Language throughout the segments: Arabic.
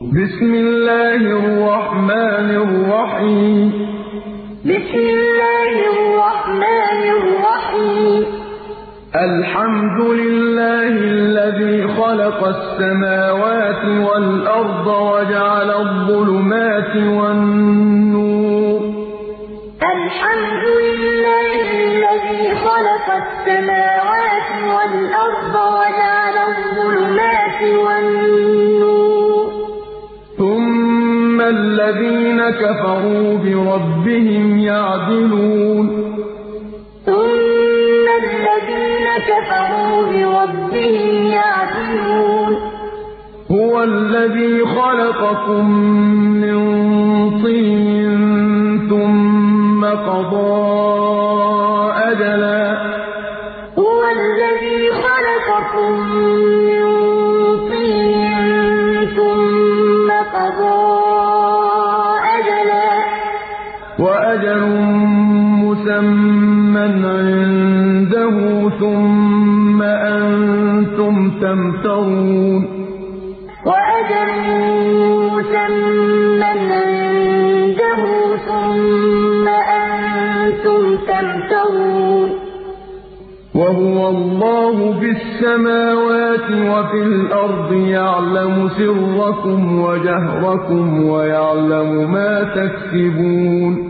بسم الله الرحمن الرحيم. بسم الله الرحمن الرحيم. الحمد لله الذي خلق السماوات والأرض وجعل الظلمات والنور. الحمد لله الذي خلق السماوات والأرض وجعل الظلمات والنور. الذين كفروا بربهم يعدلون. ثم الذين كفروا بربهم يعدلون. هو الذي خلقكم من طين ثم قضى مسمى عنده ثم أنتم تمترون وأجل مسمى عنده ثم أنتم تمترون وهو الله في السماوات وفي الأرض يعلم سركم وجهركم ويعلم ما تكسبون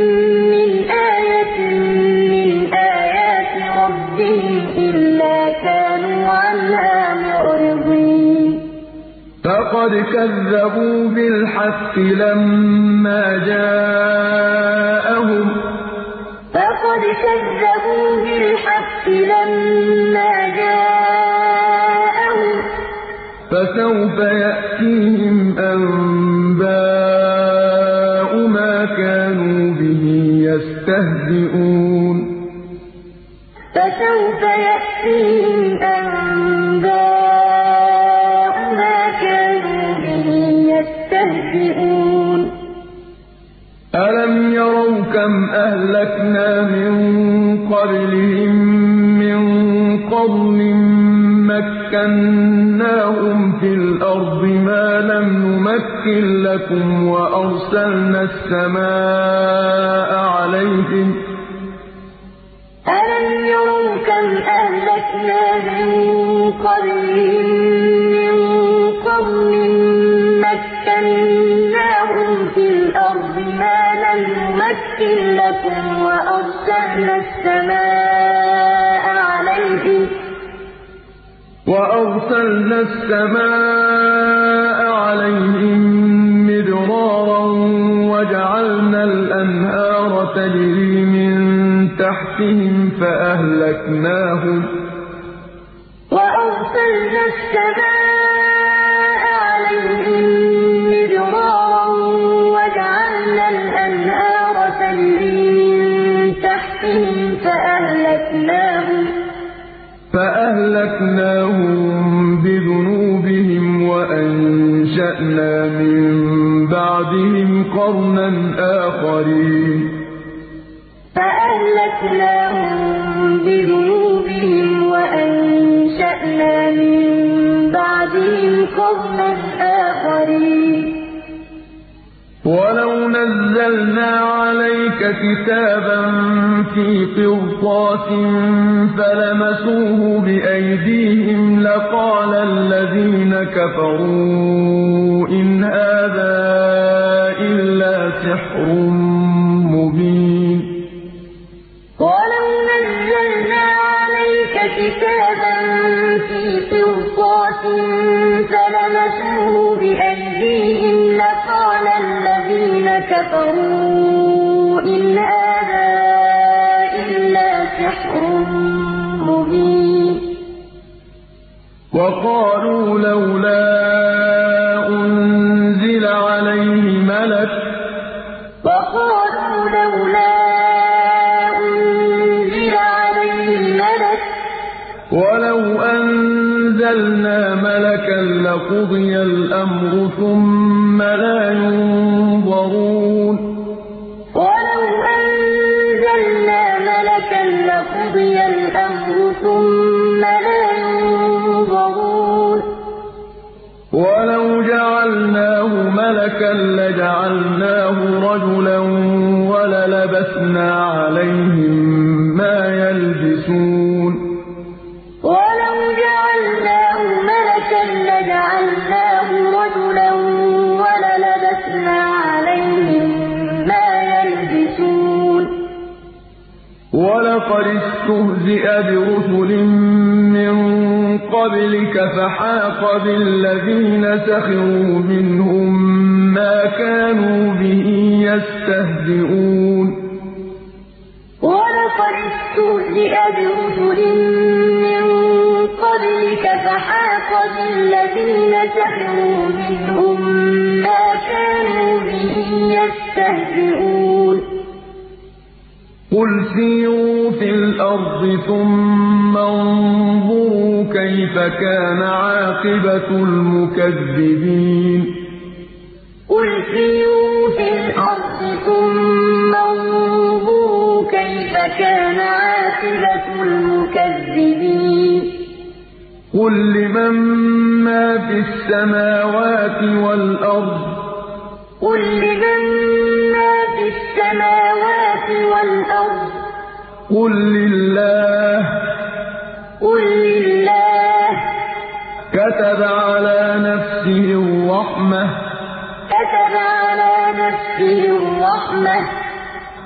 عنها معرضين فقد كذبوا بالحق لما جاءهم. فقد كذبوا بالحق لما جاءهم. فسوف يأتيهم أنباء ما كانوا به يستهزئون. فسوف يأتيهم أنباء كم أهلكنا من قبلهم من قرن مكناهم في الأرض ما لم نمكن لكم وأرسلنا السماء عليهم ألم يروا كم أهلكنا من قبلهم لكم وأرسلنا السماء عليهم. وأرسلنا السماء عليهم مدرارا وجعلنا الأنهار تجري من تحتهم فأهلكناهم. فأهلكناهم بذنوبهم وأنشأنا من بعدهم قرنا آخرين. فأهلكناهم بذنوبهم وأنشأنا من بعدهم قرنا آخرين. ولو نزلنا عليك كتابا في قرطاس فلمسوه بأيديهم لقال الذين كفروا إن هذا إلا سحر مبين. ولو نزلنا عليك كتابا في قرطاس فلمسوه بأيديهم كَفَرُوا إِنْ هَٰذَا إِلَّا سِحْرٌ مُّبِينٌ وَقَالُوا لَوْلَا أُنزِلَ عَلَيْهِ مَلَكٌ ۖ وَلَوْ أَنزَلْنَا مَلَكًا لَّقُضِيَ الْأَمْرُ ثُمَّ لَا يُنظَرُونَ ثُمَّ لَا يُنظَرُونَ وَلَوْ جَعَلْنَاهُ مَلَكًا لَّجَعَلْنَاهُ رَجُلًا وَلَلَبَسْنَا عَلَيْهِم مَّا يَلْبِسُونَ وَلَقَدِ اسْتُهْزِئَ بِرُسُلٍ مِّن قَبْلِكَ فَحَاقَ بِالَّذِينَ سَخِرُوا مِنْهُم مَّا كَانُوا بِهِ يَسْتَهْزِئُونَ وَلَقَدِ اسْتُهْزِئَ بِرُسُلٍ مِّن قَبْلِكَ فَحَاقَ بِالَّذِينَ سَخِرُوا مِنْهُم مَّا كَانُوا بِهِ يَسْتَهْزِئُونَ قُلْ سِيرُوا فِي الْأَرْضِ ثُمَّ انظُرُوا كَيْفَ كَانَ عَاقِبَةُ الْمُكَذِّبِينَ قُلْ سِيرُوا فِي الْأَرْضِ ثُمَّ انظُرُوا كَيْفَ كَانَ عَاقِبَةُ الْمُكَذِّبِينَ قُل لِّمَن مَّا فِي السَّمَاوَاتِ وَالْأَرْضِ قُل لِّمَن مَّا فِي السَّمَاوَاتِ وَالْأَرْضِ. قُل لِّلَّهِ. قُل لِّلَّهِ. كَتَبَ عَلَىٰ نَفْسِهِ الرَّحْمَةَ. كَتَبَ عَلَىٰ نَفْسِهِ الرَّحْمَةَ.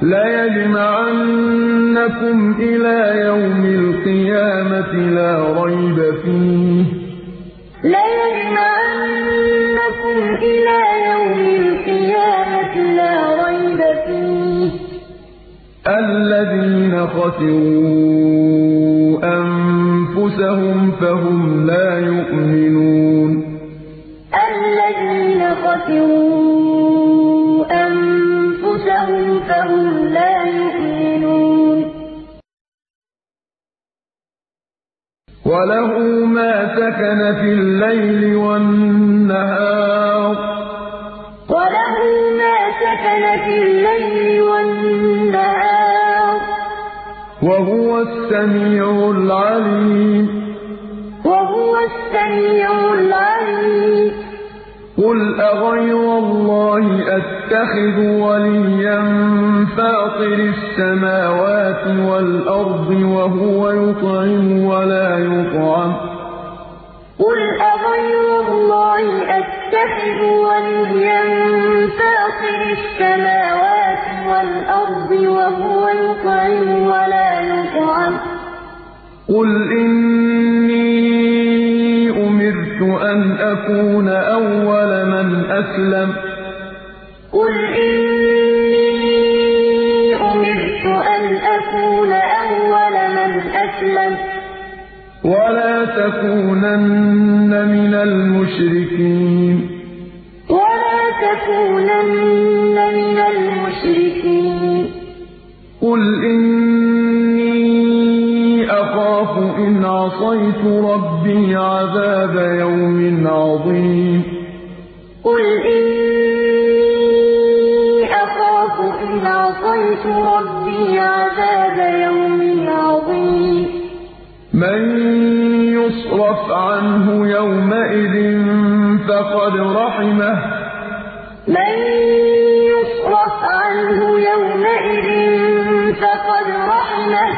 لَيَجْمَعَنَّكُمْ إِلَىٰ يَوْمِ الْقِيَامَةِ لَا رَيْبَ فِيهِ ۚ. لَيَجْمَعَنَّكُمْ إِلَىٰ يَوْمِ الْقِيَامَةِ لَا رَيْبَ فِيهِ ۚ الَّذِينَ خَسِرُوا أَنفُسَهُمْ فَهُمْ لَا يُؤْمِنُونَ. الَّذِينَ خَسِرُوا أَنفُسَهُمْ فَهُمْ لَا يُؤْمِنُونَ. وَلَهُ مَا سَكَنَ فِي اللَّيْلِ وَالنَّهَارِ ۚ وَهُوَ السَّمِيعُ الْعَلِيمُ. وَهُوَ السَّمِيعُ الْعَلِيمُ. قُلْ أَغَيْرَ اللَّهِ أَتَّخِذُ وَلِيًّا فَاطِرِ السَّمَاوَاتِ وَالْأَرْضِ وَهُوَ يُطْعِمُ وَلَا يُطْعَمُ ۗ. قُلْ أَغَيْرَ اللَّهِ أَتَّخِذُ وَلِيًّا فَاطِرِ السَّمَاوَاتِ وَالْأَرْضِ وَهُوَ يُطْعِمُ وَلَا يُطْعَمُ ۗ. قُلْ إِنِّي أُمِرْتُ أَنْ أَكُونَ أَوَّلَ مَنْ أَسْلَمَ ۖ. قُلْ إِنِّي أُمِرْتُ أَنْ أَكُونَ أَوَّلَ مَنْ أَسْلَمَ ۖ. وَلَا تَكُونَنَّ مِنَ الْمُشْرِكِينَ. وَلَا تَكُونَنَّ مِنَ الْمُشْرِكِينَ. قُلْ إِنِّي أَخَافُ إِنْ عَصَيْتُ رَبِّي عَذَابَ يَوْمٍ عَظِيمٍ. قُلْ إِنِّي أَخَافُ إِنْ عَصَيْتُ رَبِّي عَذَابَ يَوْمٍ عَظِيمٍ. مَّن يُصْرَفْ عَنْهُ يَوْمَئِذٍ فَقَدْ رَحِمَهُ ۚ. مَن يُصْرَفْ عَنْهُ يَوْمَئِذٍ فَقَدْ رَحِمَهُ ۚ.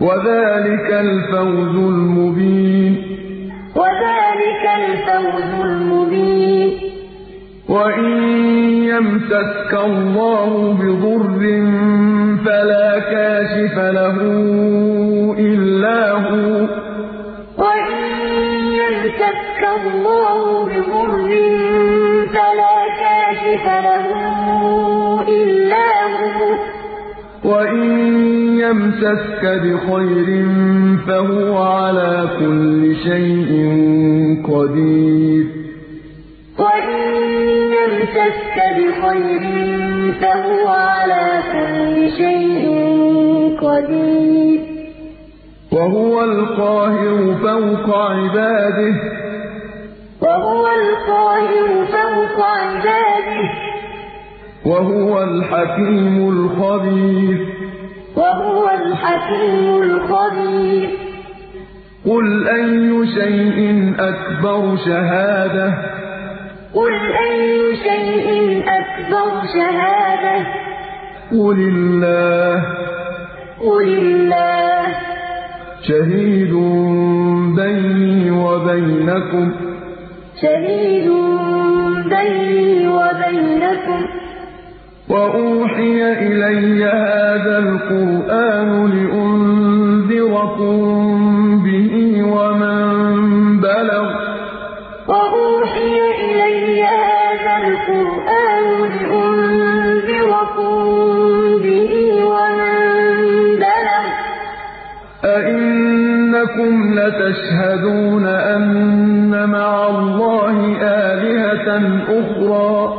وَذَٰلِكَ الْفَوْزُ الْمُبِينُ. وَذَٰلِكَ الْفَوْزُ الْمُبِينُ. وَإِن يَمْسَسْكَ اللَّهُ بِضُرٍّ فَلَا كَاشِفَ لَهُ إِلَّا هُوَ ۖ. وَإِن يَمْسَسْكَ اللَّهُ بِضُرٍّ لَهُ إِلَّا هُوَ ۖ. وَإِن يَمْسَسْكَ بِخَيْرٍ فَهُوَ عَلَىٰ كُلِّ شَيْءٍ قَدِيرٌ. وَإِن يَمْسَسْكَ بِخَيْرٍ فَهُوَ عَلَىٰ كُلِّ شَيْءٍ قَدِيرٌ. وَهُوَ الْقَاهِرُ فَوْقَ عِبَادِهِ ۚ. وهو القاهر فوق عباده. وهو الحكيم الخبير. وهو الحكيم الخبير. قل أي شيء أكبر شهادة؟ قل أي شيء أكبر شهادة. قل الله. قل الله. شهيد بيني وبينكم. شهيد بيني وبينكم. وأوحي إلي هذا القرآن لأنذركم به ومن بلغ. وأوحي إلي هذا القرآن لأنذركم به ومن بلغ. أئنكم لتشهدون أن مع الله آلهة أخرى.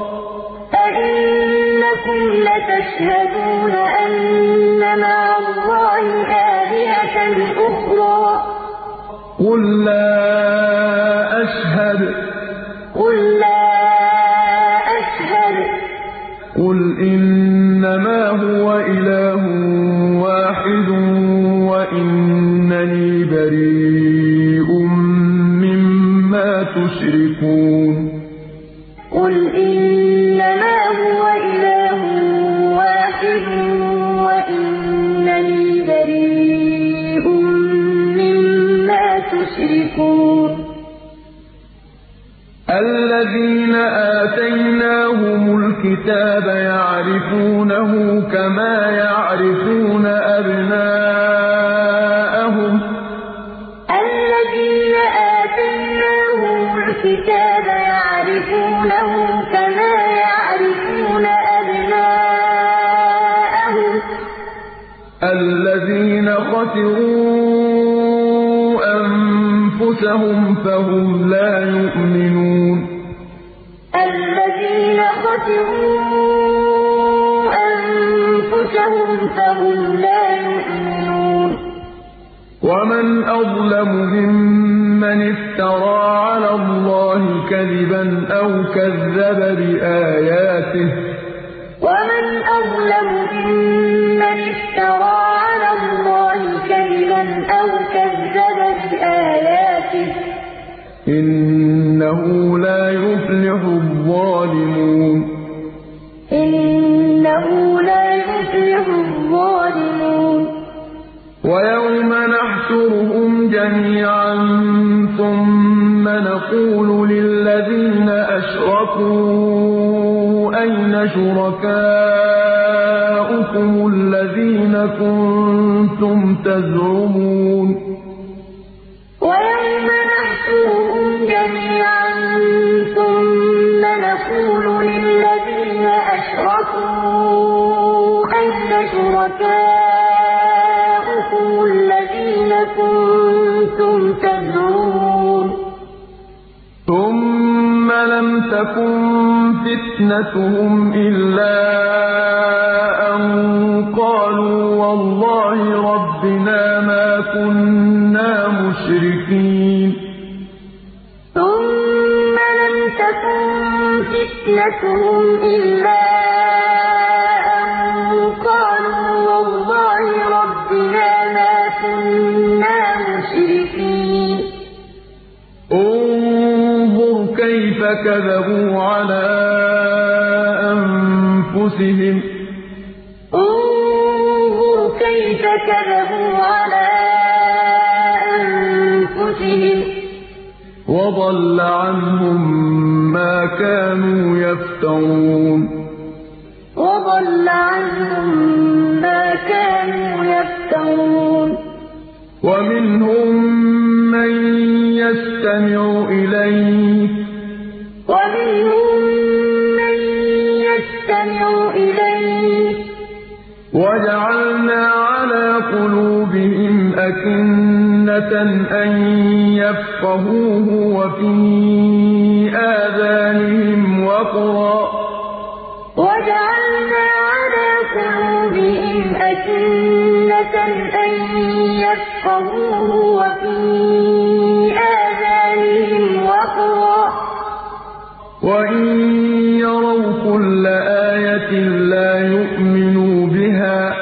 أئنكم لتشهدون أن مع الله آلهة أخرى. قل لا أشهد. قل لا أشهد. قل إنما هو إله الكتاب يعرفونه كما يعرفون أبناءهم. الذين آتيناهم الكتاب يعرفونه كما يعرفون أبناءهم. الذين خسروا أنفسهم فهم ومن أظلم ممن افترى على الله كذبا أو كذب بآياته. ومن أظلم ممن ثم نقول للذين أشركوا أين شركاؤكم الذين كنتم تزعمون؟ ويوم نحشرهم جميعا ثم نقول للذين أشركوا أين شركاؤكم الذين كنتم تكن فتنتهم إلا أن قالوا والله ربنا ما كنا مشركين. ثم لم تكن فتنتهم إلا كذبوا على أنفسهم. انظر كيف كذبوا على أنفسهم. وضل عنهم ما كانوا يفترون. وضل عنهم ما كانوا يفترون. ومنهم من يستمع إليك ومنهم من يستمع إليك وجعلنا على قلوبهم أكنة أن يفقهوه وفي آذانهم وقرا وجعلنا على قلوبهم أكنة أن يفقهوه وفي وَإِن يَرَوْا كُلَّ آيَةٍ لَّا يُؤْمِنُوا بِهَا ۚ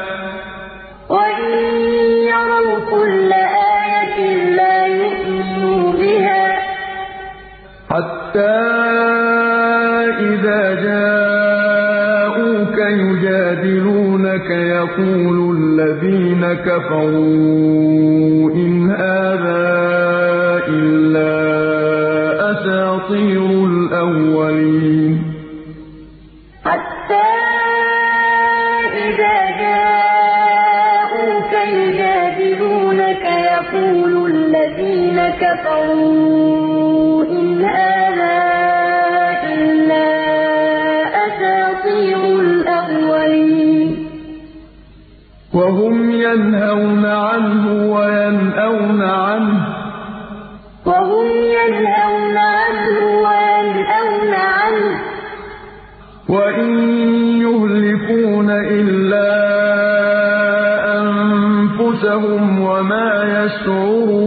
حَتَّىٰ إِذَا جَاءُوكَ يُجَادِلُونَكَ يَقُولُ الَّذِينَ كَفَرُوا إِنْ هَٰذَا كَفَرُوا إِنْ هَٰذَا إِلَّا أَسَاطِيرُ الْأَوَّلِينَ. وَهُمْ يَنْهَوْنَ عَنْهُ وَيَنْأَوْنَ عَنْهُ ۖ. وَهُمْ يَنْهَوْنَ عَنْهُ وَيَنْأَوْنَ عَنْهُ ۖ. وَإِن يُهْلِكُونَ إِلَّا أَنفُسَهُمْ وَمَا يَشْعُرُونَ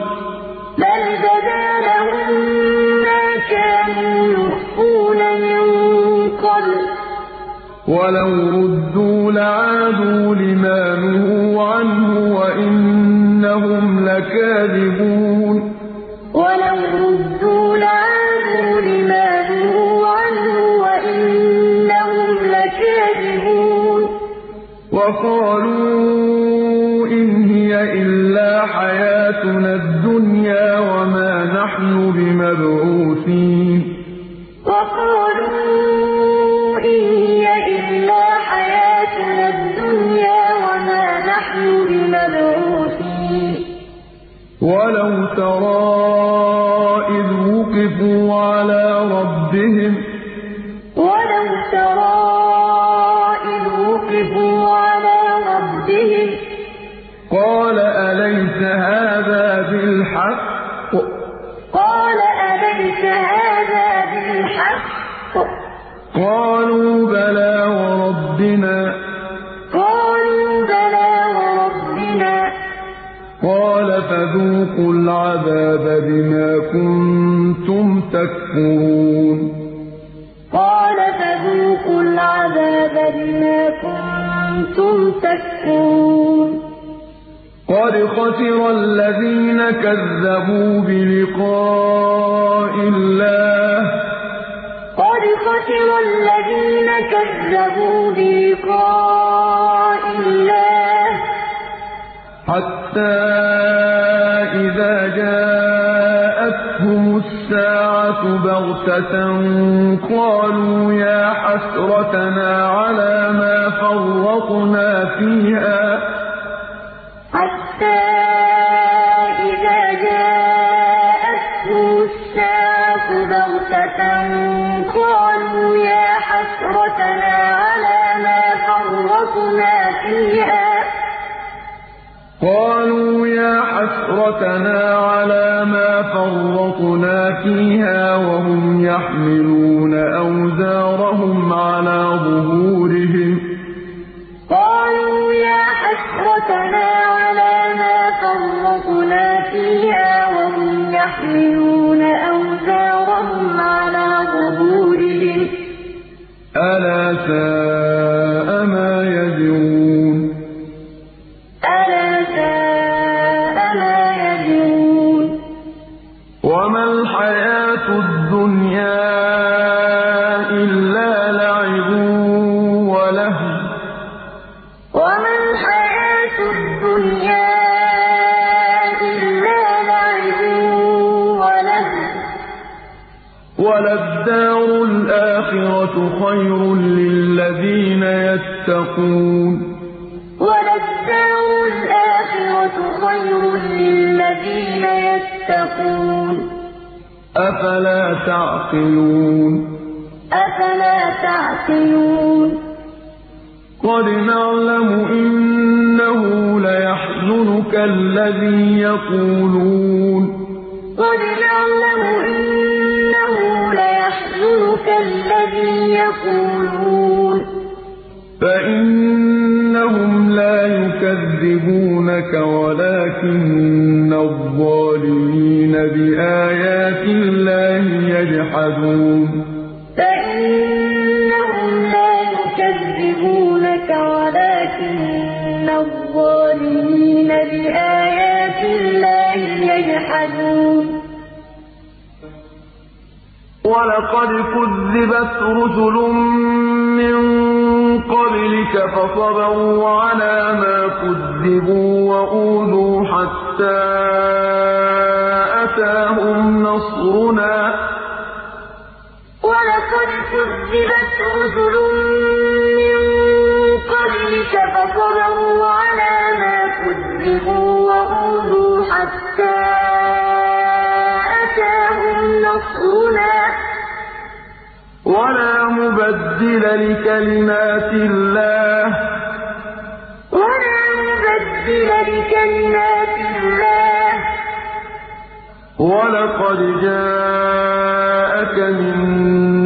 وَلَوْ رُدُّوا لَعَادُوا لِمَا نُهُوا عَنْهُ وَإِنَّهُمْ لَكَاذِبُونَ. وَلَوْ رُدُّوا لَعَادُوا لِمَا نُهُوا عَنْهُ وَإِنَّهُمْ لَكَاذِبُونَ. وَقَالُوا إِنْ هِيَ إِلَّا حَيَاتُنَا الدُّنْيَا وَمَا نَحْنُ بِمَبْعُوثِينَ. وَلَوْ تَرَىٰ إِذْ وُقِفُوا عَلَىٰ رَبِّهِمْ ۚ وَلَوْ تَرَىٰ إِذْ وُقِفُوا عَلَىٰ رَبِّهِمْ ۚ قَالَ أَلَيْسَ هَٰذَا بِالْحَقِّ ۚ؟ قَالَ أَلَيْسَ هَٰذَا بِالْحَقِّ ۚ؟ قَالُوا بَلَىٰ وَرَبِّنَا ۚ قَالَ فَذُوقُوا الْعَذَابَ بِمَا كُنتُمْ تَكْفُرُونَ. قَالَ فَذُوقُوا الْعَذَابَ بِمَا كُنتُمْ تَكْفُرُونَ. قَدْ خَسِرَ الَّذِينَ كَذَّبُوا بِلِقَاءِ اللَّهِ ۖ. قَدْ خَسِرَ الَّذِينَ كَذَّبُوا بِلِقَاءِ حَتَّىٰ إِذَا جَاءَتْهُمُ السَّاعَةُ بَغْتَةً قَالُوا يَا حَسْرَتَنَا عَلَىٰ مَا فَرَّطْنَا فِيهَا ۚ. حَتَّىٰ إِذَا جَاءَتْهُمُ السَّاعَةُ بَغْتَةً قَالُوا يَا حَسْرَتَنَا عَلَىٰ مَا فَرَّطْنَا فِيهَا ۚ. قَالُوا يَا حَسْرَتَنَا عَلَىٰ مَا فَرَّطْنَا فِيهَا وَهُمْ يَحْمِلُونَ أَوْزَارَهُمْ عَلَىٰ ظُهُورِهِمْ ۚ. قَالُوا يَا حَسْرَتَنَا عَلَىٰ مَا فَرَّطْنَا فِيهَا وَهُمْ يَحْمِلُونَ أَوْزَارَهُمْ عَلَىٰ ظُهُورِهِمْ ۚ. أَلَا سَاءَ مَا الْآخِرَةُ خَيْرٌ لِّلَّذِينَ يَتَّقُونَ ۗ وَلَلدَّارُ الْآخِرَةُ خَيْرٌ لِّلَّذِينَ يَتَّقُونَ ۗ أَفَلَا تَعْقِلُونَ أَفَلَا تَعْقِلُونَ قَدْ نَعْلَمُ إِنَّهُ لَيَحْزُنُكَ الَّذِي يَقُولُونَ قَدْ نَعْلَمُ إِنَّهُ لَيَحْزُنُكَ الَّذِي يَقُولُونَ ۖ. فَإِنَّهُمْ لَا يُكَذِّبُونَكَ وَلَٰكِنَّ الظَّالِمِينَ بِآيَاتِ اللَّهِ يَجْحَدُونَ. فَإِنَّهُمْ وَلَقَدْ كُذِّبَتْ رُسُلٌ مِّن قَبْلِكَ فَصَبَرُوا عَلَىٰ مَا كُذِّبُوا وَأُوذُوا حَتَّىٰ أَتَاهُمْ نَصْرُنَا ۚ وَلَقَدْ كُذِّبَتْ رُسُلٌ مِّن قَبْلِكَ فَصَبَرُوا عَلَىٰ مَا كُذِّبُوا وَأُوذُوا حَتَّىٰ وَلَا مُبَدِّلَ لِكَلِمَاتِ اللَّهِ ۚ. وَلَا مُبَدِّلَ لِكَلِمَاتِ اللَّهِ ۚ. وَلَقَدْ جَاءَكَ مِن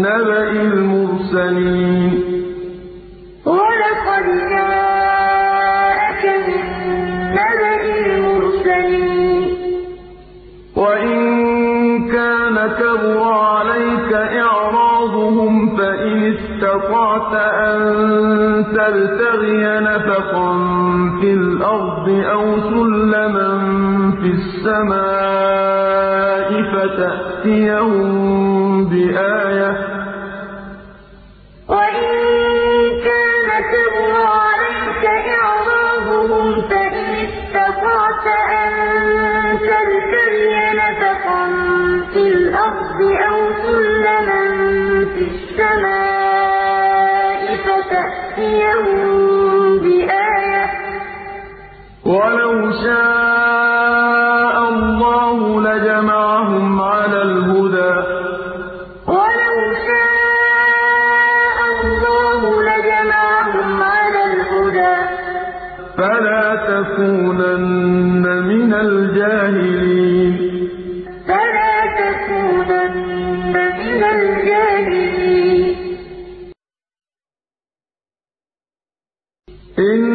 نَّبَإِ الْمُرْسَلِينَ. اسْتَطَعْتَ أَن تَبْتَغِيَ نَفَقًا فِي الْأَرْضِ أَوْ سُلَّمًا فِي السَّمَاءِ فَتَأْتِيَهُم بِآيَةٍ ۚ. وَإِن كَانَ كَبُرَ عَلَيْكَ إِعْرَاضُهُمْ فَإِنِ اسْتَطَعْتَ أَن نَفَقًا فِي الْأَرْضِ أَوْ سُلَّمًا فِي السَّمَاءِ بِآيَةٍ ۚ. وَلَوْ شَاءَ اللَّهُ لَجَمَعَهُمْ عَلَى الْهُدَىٰ ۚ. وَلَوْ شَاءَ اللَّهُ لَجَمَعَهُمْ عَلَى الْهُدَىٰ ۚ. فَلَا إِنَّمَا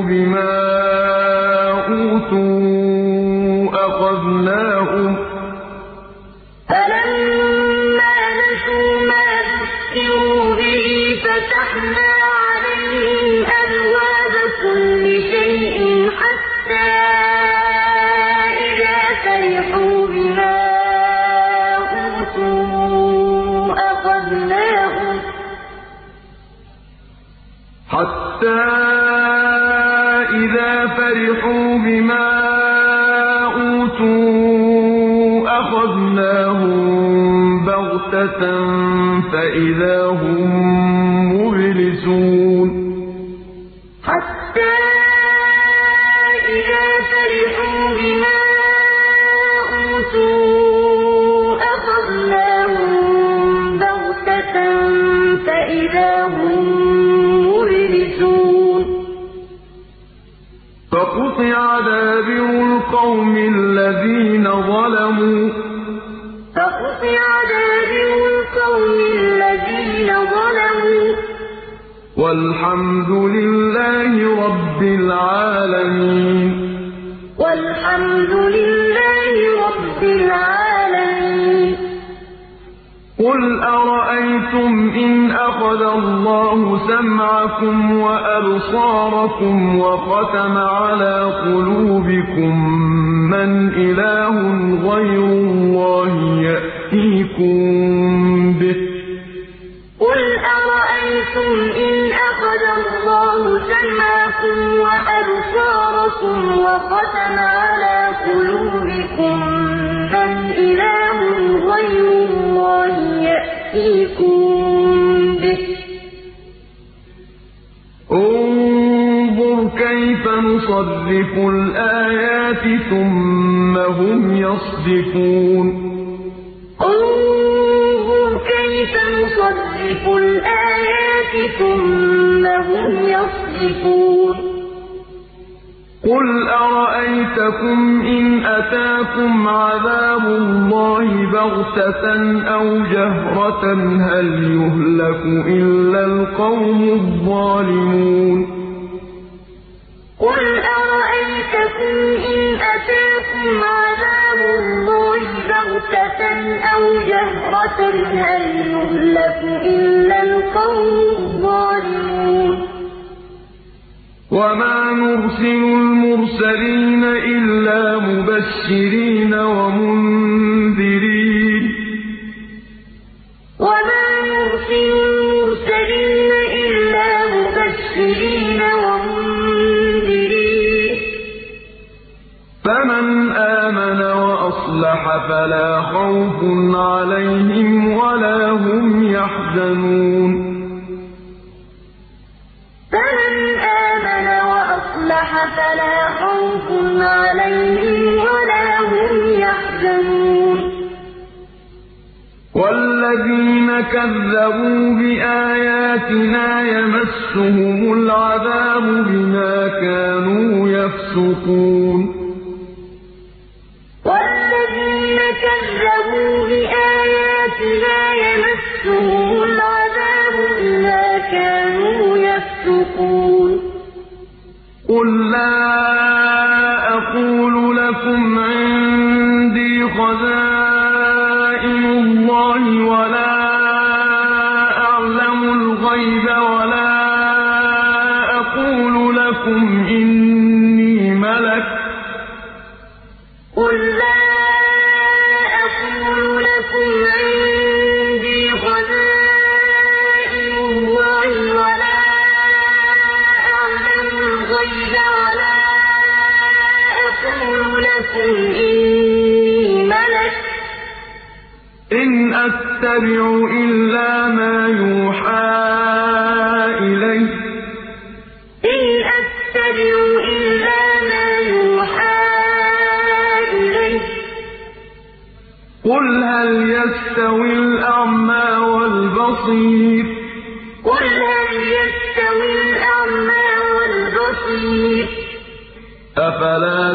إِذَا فَرِحُوا بِمَا أُوتُوا أَخَذْنَاهُم بَغْتَةً فَإِذَا هُم القوم الذين ظلموا. دابر القوم الذين ظلموا. والحمد لله رب العالمين. والحمد لله رب العالمين. قُلْ أَرَأَيْتُمْ إِنْ أَخَذَ اللَّهُ سَمْعَكُمْ وَأَبْصَارَكُمْ وَخَتَمَ عَلَىٰ قُلُوبِكُم مَّنْ إِلَٰهٌ غَيْرُ اللَّهِ يَأْتِيكُم بِهِ ۗ قُلْ أَرَأَيْتُمْ إِنْ أَخَذَ اللَّهُ سَمْعَكُمْ وَأَبْصَارَكُمْ وَخَتَمَ عَلَىٰ قُلُوبِكُم مَّنْ إِلَٰهٌ غَيْرُ اللَّهِ يَأْتِيكُم بِهِ ۗ. انظُرْ كَيْفَ نُصَرِّفُ الْآيَاتِ ثُمَّ هُمْ يَصْدِفُونَ. انظُرْ كَيْفَ نُصَرِّفُ الْآيَاتِ ثُمَّ هُمْ يَصْدِفُونَ. قُلْ أَرَأَيْتَكُمْ إِنْ أَتَاكُمْ عَذَابُ اللَّهِ بَغْتَةً أَوْ جَهْرَةً هَلْ يُهْلَكُ إِلَّا الْقَوْمُ الظَّالِمُونَ قُلْ أَرَأَيْتَكُمْ إِنْ أَتَاكُمْ عَذَابُ اللَّهِ بَغْتَةً أَوْ جَهْرَةً هَلْ يُهْلَكُ إِلَّا الْقَوْمُ الظَّالِمُونَ وَمَا نُرْسِلُ الْمُرْسَلِينَ إِلَّا مُبَشِّرِينَ وَمُنذِرِينَ ۖ. وَمَا نُرْسِلُ الْمُرْسَلِينَ إِلَّا مُبَشِّرِينَ وَمُنذِرِينَ ۖ. فَمَنْ آمَنَ وَأَصْلَحَ فَلَا خَوْفٌ عَلَيْهِمْ وَلَا هُمْ يَحْزَنُونَ. فَمَنْ آمَنَ وَأَصْلَحَ فَلَا خَوْفٌ عَلَيْهِمْ وَلَا هُمْ يَحْزَنُونَ. وَالَّذِينَ كَذَّبُوا بِآيَاتِنَا يَمَسُّهُمُ الْعَذَابُ بِمَا كَانُوا يَفْسُقُونَ.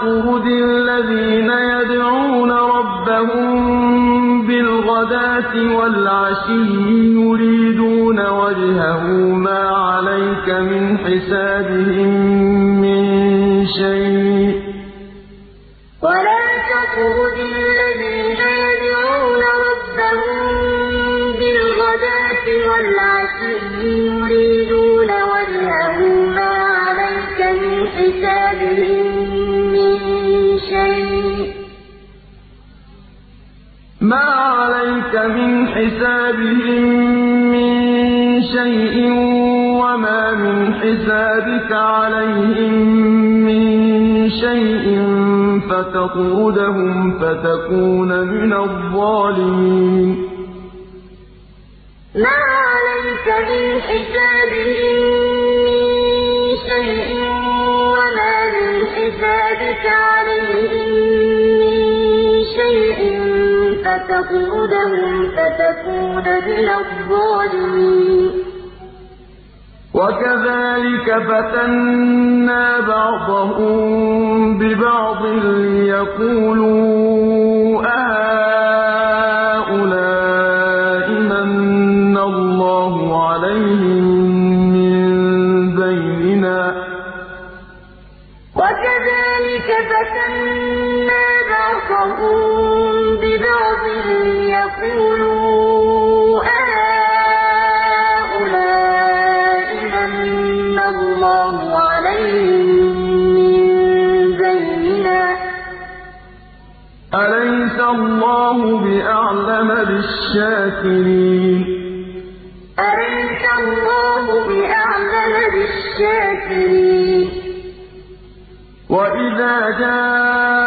تَطْرُدِ الَّذِينَ يَدْعُونَ رَبَّهُم بِالْغَدَاةِ وَالْعَشِيِّ يُرِيدُونَ وَجْهَهُ مَا عَلَيْكَ مِنْ حِسَابِهِم مِّن شَيْءٍ ۚ وَلَا تَطْرُدِ الَّذِينَ يَدْعُونَ رَبَّهُم بِالْغَدَاةِ وَالْعَشِيِّ مَا عَلَيْكَ مِنْ حِسَابِهِم شَيْءٍ وَمَا مِنْ حِسَابِكَ عَلَيْهِم مِّن شَيْءٍ فَتَطْرُدَهُمْ فَتَكُونَ مِنَ الظَّالِمِينَ. مَا عَلَيْكَ مِنْ حِسَابِهِم مِّن شَيْءٍ وَمَا مِنْ حِسَابِكَ عَلَيْهِم فَتَطْرُدَهُمْ فَتَكُونَ مِنَ الظَّالِمِينَ. وَكَذَٰلِكَ فَتَنَّا بَعْضَهُم بِبَعْضٍ لِّيَقُولُوا أَهَٰؤُلَاءِ مَنَّ اللَّهُ عَلَيْهِم مِّن بَيْنِنَا ۗ؟ وَكَذَٰلِكَ فَتَنَّا بَعْضَهُم أَهَٰؤُلَاءِ مَنَّ اللَّهُ عَلَيْهِم مِّن بَيْنِنَا ۗ أَلَيْسَ اللَّهُ بِأَعْلَمَ بِالشَّاكِرِينَ؟ أَلَيْسَ اللَّهُ بِأَعْلَمَ بِالشَّاكِرِينَ؟ وَإِذَا جَاءَكَ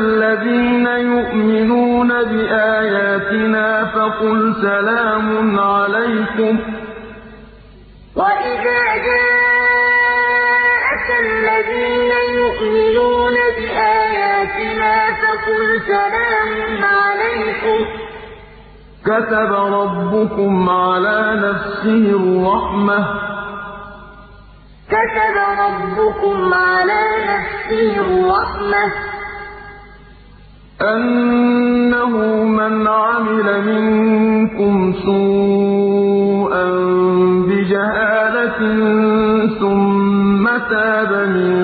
الَّذِينَ يُؤْمِنُونَ بِآيَاتِنَا فَقُلْ سَلَامٌ عَلَيْكُمْ ۖ. وَإِذَا جَاءَكَ الَّذِينَ يُؤْمِنُونَ بِآيَاتِنَا فَقُلْ سَلَامٌ عَلَيْكُمْ ۖ. كَتَبَ رَبُّكُمْ عَلَىٰ نَفْسِهِ الرَّحْمَةَ. أَنَّهُ مَنْ عَمِلَ مِنكُمْ سُوءًا بِجَهَالَةٍ ثُمَّ تَابَ مِن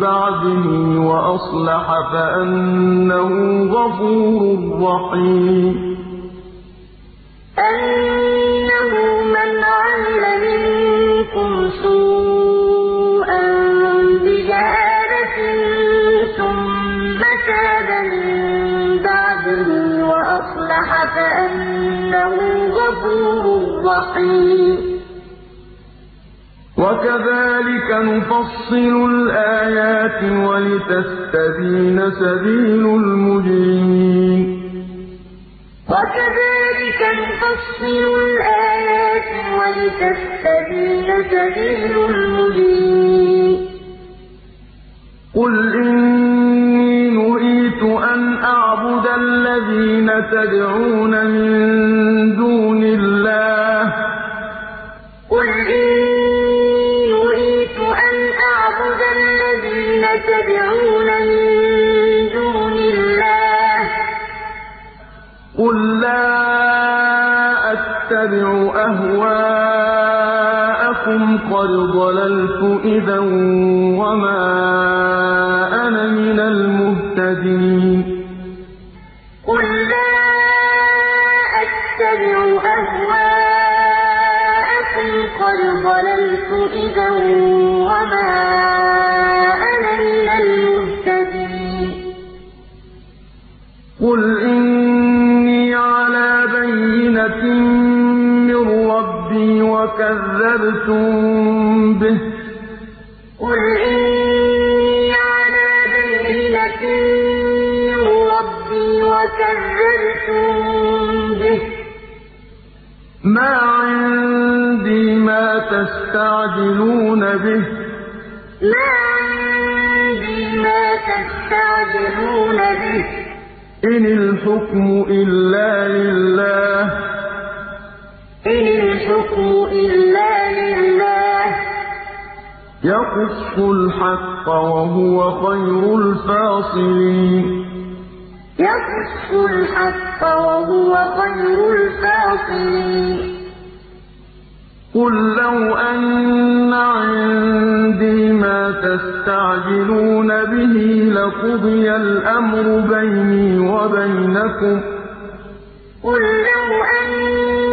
بَعْدِهِ وَأَصْلَحَ فَأَنَّهُ غَفُورٌ رَّحِيمٌ أَنَّهُ مَنْ عَمِلَ فَأَنَّهُ غَفُورٌ رَّحِيمٌ. وَكَذَٰلِكَ نُفَصِّلُ الْآيَاتِ وَلِتَسْتَبِينَ سَبِيلُ الْمُجْرِمِينَ. وَكَذَٰلِكَ نُفَصِّلُ الْآيَاتِ وَلِتَسْتَبِينَ سَبِيلُ الْمُجْرِمِينَ. قُلْ إِنِّي الَّذِينَ تَدْعُونَ مِن دُونِ اللَّهِ ۚ. قُلْ إِنِّي نُهِيتُ أَنْ أَعْبُدَ الَّذِينَ تَدْعُونَ مِن دُونِ اللَّهِ ۚ. قُل لَّا أَتَّبِعُ أَهْوَاءَكُمْ قَدْ ضَلَلْتُ إِذًا وَمَا وَكَذَّبْتُم بِهِ ۚ. قُلْ إِنِّي عَلَىٰ بَيِّنَةٍ مِّن رَّبِّي وَكَذَّبْتُم بِهِ ۚ. مَا عِندِي مَا تَسْتَعْجِلُونَ بِهِ ۚ. مَا عِندِي مَا تَسْتَعْجِلُونَ بِهِ ۚ. إِنِ الْحُكْمُ إِلَّا لِلَّهِ ۖ. إِنِ الْحُكْمُ إِلَّا لِلَّهِ ۖ. يَقُصُّ الْحَقَّ وَهُوَ خَيْرُ الْفَاصِلِينَ. يَقُصُّ الْحَقَّ وَهُوَ خَيْرُ الْفَاصِلِينَ. قُل لَّوْ أَنَّ عِندِي مَا تَسْتَعْجِلُونَ بِهِ لَقُضِيَ الْأَمْرُ بَيْنِي وَبَيْنَكُمْ ۗ. قُل لَّوْ أَنَّ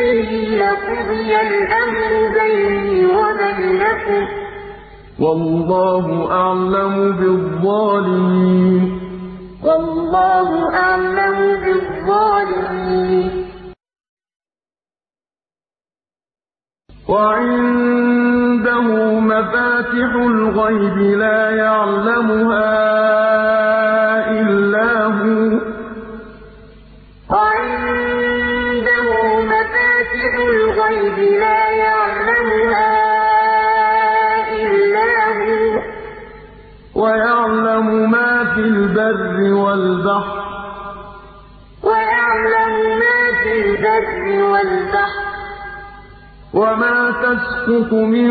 به لقضي الأمر بيني وبينكم. والله أعلم بالظالمين. والله أعلم بالظالمين. وعنده مفاتح الغيب لا يعلمها. مَفَاتِحُ الْغَيْبِ لَا يَعْلَمُهَا إِلَّا هُوَ ۚ وَيَعْلَمُ مَا فِي الْبَرِّ وَالْبَحْرِ ۚ وَيَعْلَمُ مَا فِي الْبَرِّ وَالْبَحْرِ ۚ وَمَا تَسْقُطُ مِن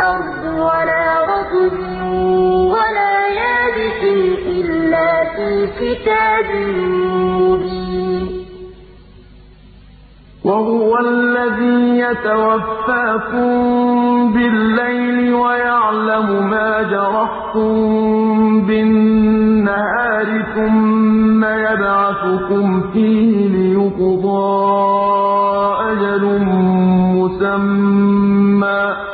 وَلَا رَطْبٍ وَلَا يَابِسٍ إِلَّا فِي كِتَابٍ مُّبِينٍ. وَهُوَ الَّذِي يَتَوَفَّاكُم بِاللَّيْلِ وَيَعْلَمُ مَا جَرَحْتُم بِالنَّهَارِ ثُمَّ يَبْعَثُكُمْ فِيهِ لِيُقْضَىٰ أَجَلٌ مُّسَمًّى ۖ.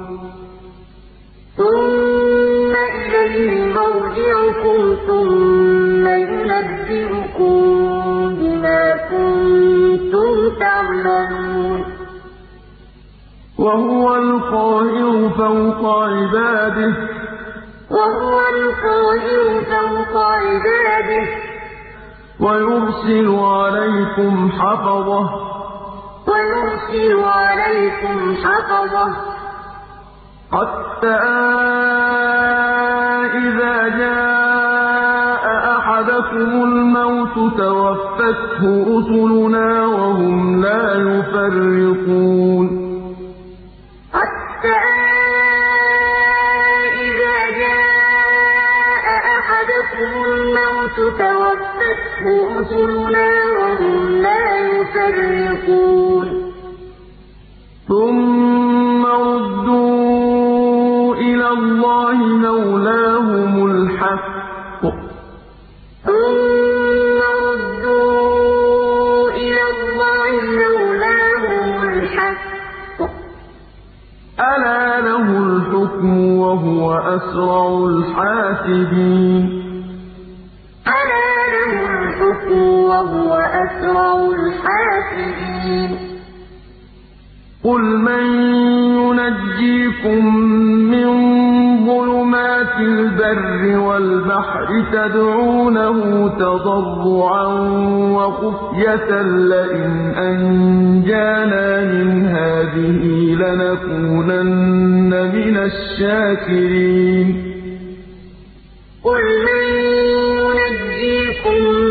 ثُمَّ إِلَيْهِ مَرْجِعُكُمْ ثُمَّ يُنَبِّئُكُم بِمَا كُنتُمْ تَعْمَلُونَ. وَهُوَ الْقَاهِرُ فَوْقَ عِبَادِهِ ۚ. وَهُوَ الْقَاهِرُ فَوْقَ عِبَادِهِ ۚ. وَيُرْسِلُ عَلَيْكُمْ حَفَظَةً ۖ. وَيُرْسِلُ عَلَيْكُمْ حَفَظَةً ۖ. حَتَّىٰ إِذَا جَاءَ أَحَدَكُمُ الْمَوْتُ تَوَفَّتْهُ رُسُلُنَا وَهُمْ لَا يُفَرِّطُونَ حَتَّىٰ إِذَا جَاءَ أَحَدَكُمُ الْمَوْتُ تَوَفَّتْهُ رُسُلُنَا وَهُمْ لَا يُفَرِّطُونَ ثُمَّ الْحَقِّ ۖ. ثُمَّ رُدُّوا إِلَى اللَّهِ مَوْلَاهُمُ الْحَقِّ ۖ. أَلَا لَهُ الْحُكْمُ وَهُوَ أَسْرَعُ الْحَاسِبِينَ أَلَا لَهُ الْحُكْمُ وَهُوَ أَسْرَعُ الْحَاسِبِينَ قُلْ مَن يُنَجِّيكُم مِّن ظُلُمَاتِ الْبَرِّ وَالْبَحْرِ تَدْعُونَهُ تَضَرُّعًا وَخُفْيَةً لَّئِنْ أَنجَانَا مِنْ هَٰذِهِ لَنَكُونَنَّ مِنَ الشَّاكِرِينَ قُلْ مَن يُنَجِّيكُم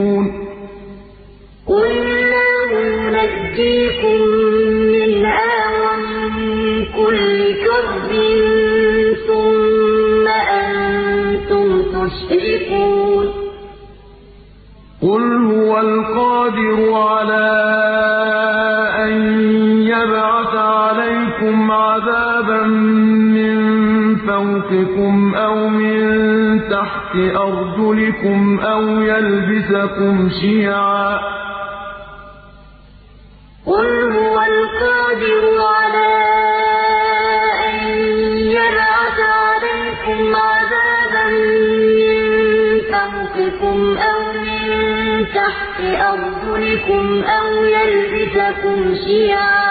تَحْتِ أَرْجُلِكُمْ أَوْ يَلْبِسَكُمْ شِيَعًا ۚ. قُلْ هُوَ الْقَادِرُ عَلَىٰ أَن يَبْعَثَ عَلَيْكُمْ عَذَابًا مِّن فَوْقِكُمْ أَوْ مِن تَحْتِ أَرْجُلِكُمْ أَوْ يَلْبِسَكُمْ شِيَعًا.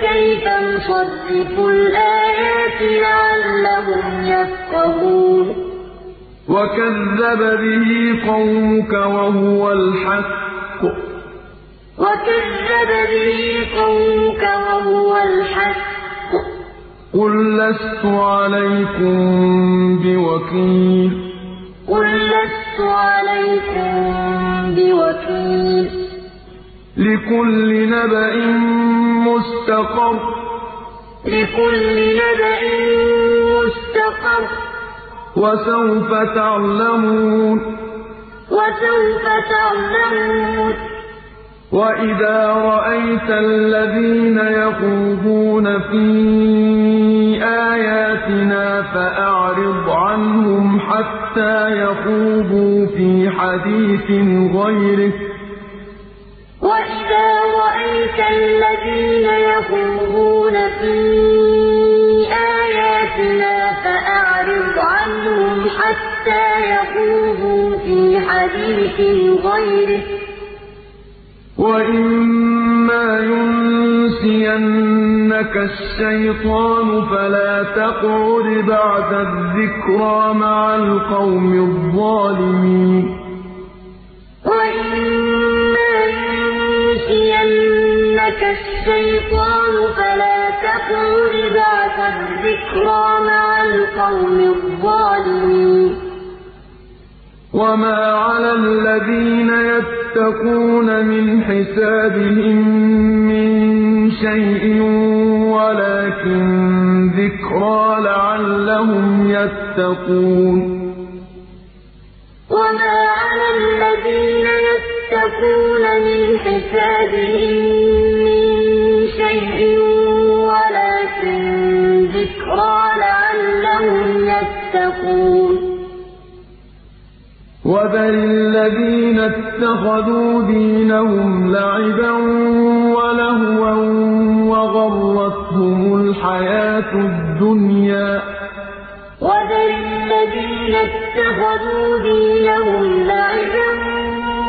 كَيْفَ نُصَرِّفُ الْآيَاتِ لَعَلَّهُمْ يَفْقَهُونَ؟ وَكَذَّبَ بِهِ قَوْمُكَ وَهُوَ الْحَقُّ ۚ. وَكَذَّبَ بِهِ قَوْمُكَ وَهُوَ الْحَقُّ ۚ. قُل لَّسْتُ عَلَيْكُم بِوَكِيلٍ. قُل لَّسْتُ عَلَيْكُم بِوَكِيلٍ. لِّكُلِّ نَبَإٍ مُّسْتَقَرٌّ ۚ. لِّكُلِّ نَبَإٍ مُّسْتَقَرٌّ ۚ. وَسَوْفَ تَعْلَمُونَ. وَسَوْفَ تَعْلَمُونَ. وَإِذَا رَأَيْتَ الَّذِينَ يَخُوضُونَ فِي آيَاتِنَا فَأَعْرِضْ عَنْهُمْ حَتَّىٰ يَخُوضُوا فِي حَدِيثٍ غَيْرِهِ ۚ. وَإِذَا رَأَيْتَ الَّذِينَ يَخُوضُونَ فِي آيَاتِنَا فَأَعْرِضْ عَنْهُمْ حَتَّىٰ يَخُوضُوا فِي حَدِيثٍ غَيْرِهِ ۚ. وَإِمَّا يُنسِيَنَّكَ الشَّيْطَانُ فَلَا تَقْعُدْ بَعْدَ الذِّكْرَىٰ مَعَ الْقَوْمِ الظَّالِمِينَ. وَإِمَّا يُنسِيَنَّكَ الشَّيْطَانُ فَلَا تَقْعُدْ بَعْدَ الذِّكْرَىٰ مَعَ الْقَوْمِ الظَّالِمِينَ وَمَا عَلَى الَّذِينَ يَتَّقُونَ مِنْ حِسَابِهِم مِّن شَيْءٍ وَلَٰكِن ذِكْرَىٰ لَعَلَّهُمْ يَتَّقُونَ الَّذِينَ يَتَّقُونَ مِنْ حِسَابِهِم مِّن شَيْءٍ وَلَٰكِن ذِكْرَىٰ لَعَلَّهُمْ يَتَّقُونَ. وَذَرِ الَّذِينَ اتَّخَذُوا دِينَهُمْ لَعِبًا وَلَهْوًا وَغَرَّتْهُمُ الْحَيَاةُ الدُّنْيَا ۚ.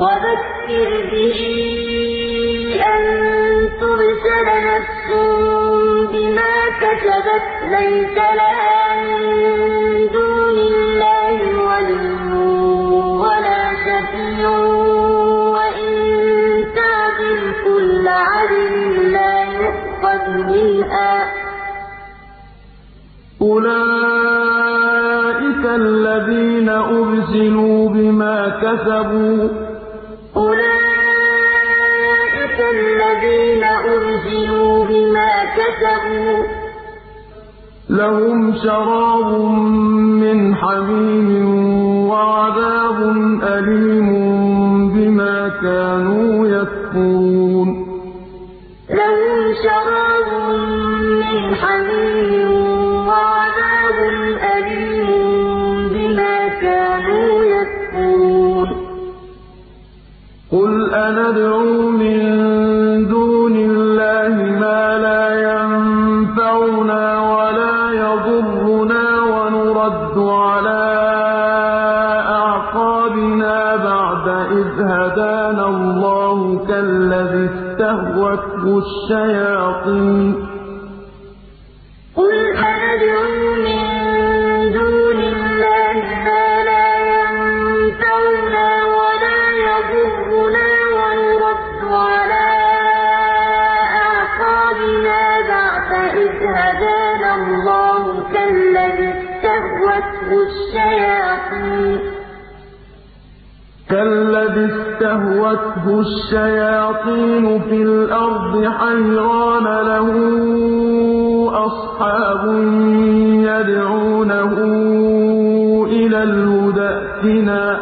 وَذَكِّرْ بِهِ أَن تُبْسَلَ نَفْسٌ بِمَا كَسَبَتْ لَيْسَ لَهَا مِن دُونِ اللَّهِ وَلِيٌّ وَلَا شَفِيعٌ وَإِن تَعْدِلْ كُلَّ عَدْلٍ لَّا يُؤْخَذْ مِنْهَا ۗ. أُولَٰئِكَ الَّذِينَ أُبْسِلُوا بِمَا كَسَبُوا ۖ أُولَٰئِكَ الَّذِينَ أُبْسِلُوا بِمَا كَسَبُوا ۖ. لَهُمْ شَرَابٌ مِّنْ حَمِيمٍ وَعَذَابٌ أَلِيمٌ بِمَا كَانُوا يَكْفُرُونَ. لَهُمْ شَرَابٌ مِّنْ حَمِيمٍ أَنَدْعُو مِن دُونِ اللَّهِ مَا لَا يَنفَعُنَا وَلَا يَضُرُّنَا وَنُرَدُّ عَلَىٰ أَعْقَابِنَا بَعْدَ إِذْ هَدَانَا اللَّهُ كَالَّذِي اسْتَهْوَتْهُ الشَّيَاطِينُ كَالَّذِي اسْتَهْوَتْهُ الشَّيَاطِينُ فِي الْأَرْضِ حَيْرَانَ لَهُ أَصْحَابٌ يَدْعُونَهُ إِلَى الْهُدى ائْتِنَا ۗ.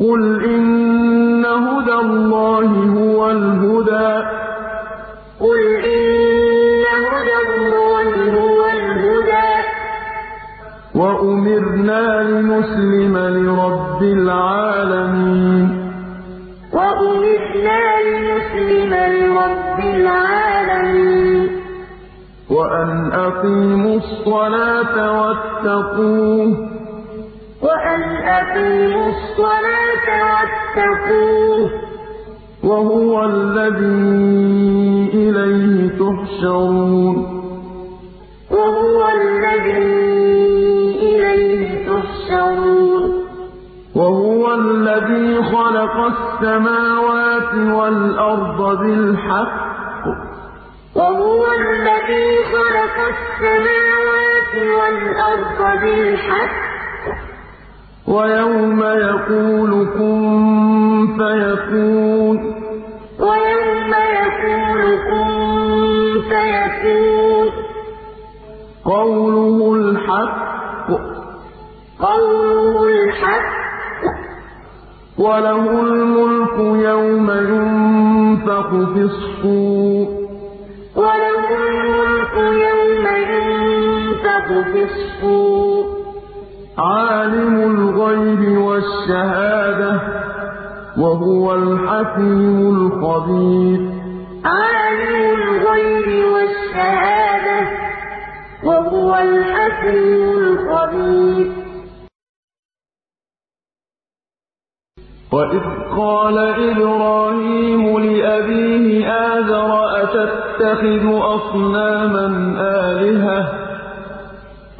قُلْ إِنَّ هُدَى اللَّهِ هُوَ الْهُدَىٰ ۖ. وَأُمِرْنَا لِنُسْلِمَ لِرَبِّ الْعَالَمِينَ. وَأُمِرْنَا لِنُسْلِمَ لِرَبِّ الْعَالَمِينَ. وَأَنْ أَقِيمُوا الصَّلَاةَ وَاتَّقُوهُ ۚ. وَأَنْ أَقِيمُوا الصَّلَاةَ وَاتَّقُوهُ ۚ وَهُوَ الَّذِي إِلَيْهِ تُحْشَرُونَ. وَهُوَ الَّذِي إِلَيْهِ تُحْشَرُونَ. وَهُوَ الَّذِي خَلَقَ السَّمَاوَاتِ وَالْأَرْضَ بِالْحَقِّ ۖ. وَهُوَ الَّذِي خَلَقَ السَّمَاوَاتِ وَالْأَرْضَ بِالْحَقِّ ۖ. وَيَوْمَ يَقُولُ كُن فَيَكُونُ ۚ. وَيَوْمَ يَقُولُ كُن فَيَكُونُ ۚ. قَوْلُهُ الْحَقُّ ۚ. قَوْلُهُ الْحَقُّ ۚ. وَلَهُ الْمُلْكُ يَوْمَ يُنفَخُ فِي الصُّورِ ۚ. وَلَهُ الْمُلْكُ يَوْمَ يُنفَخُ فِي الصُّورِ ۚ. عَالِمُ الْغَيْبِ وَالشَّهَادَةِ ۚ وَهُوَ الْحَكِيمُ الْخَبِيرُ. عَالِمُ الْغَيْبِ وَالشَّهَادَةِ ۚ وَهُوَ الْحَكِيمُ الْخَبِيرُ. وَإِذْ قَالَ إِبْرَاهِيمُ لِأَبِيهِ آزَرَ أَتَتَّخِذُ أَصْنَامًا آلِهَةً ۖ؟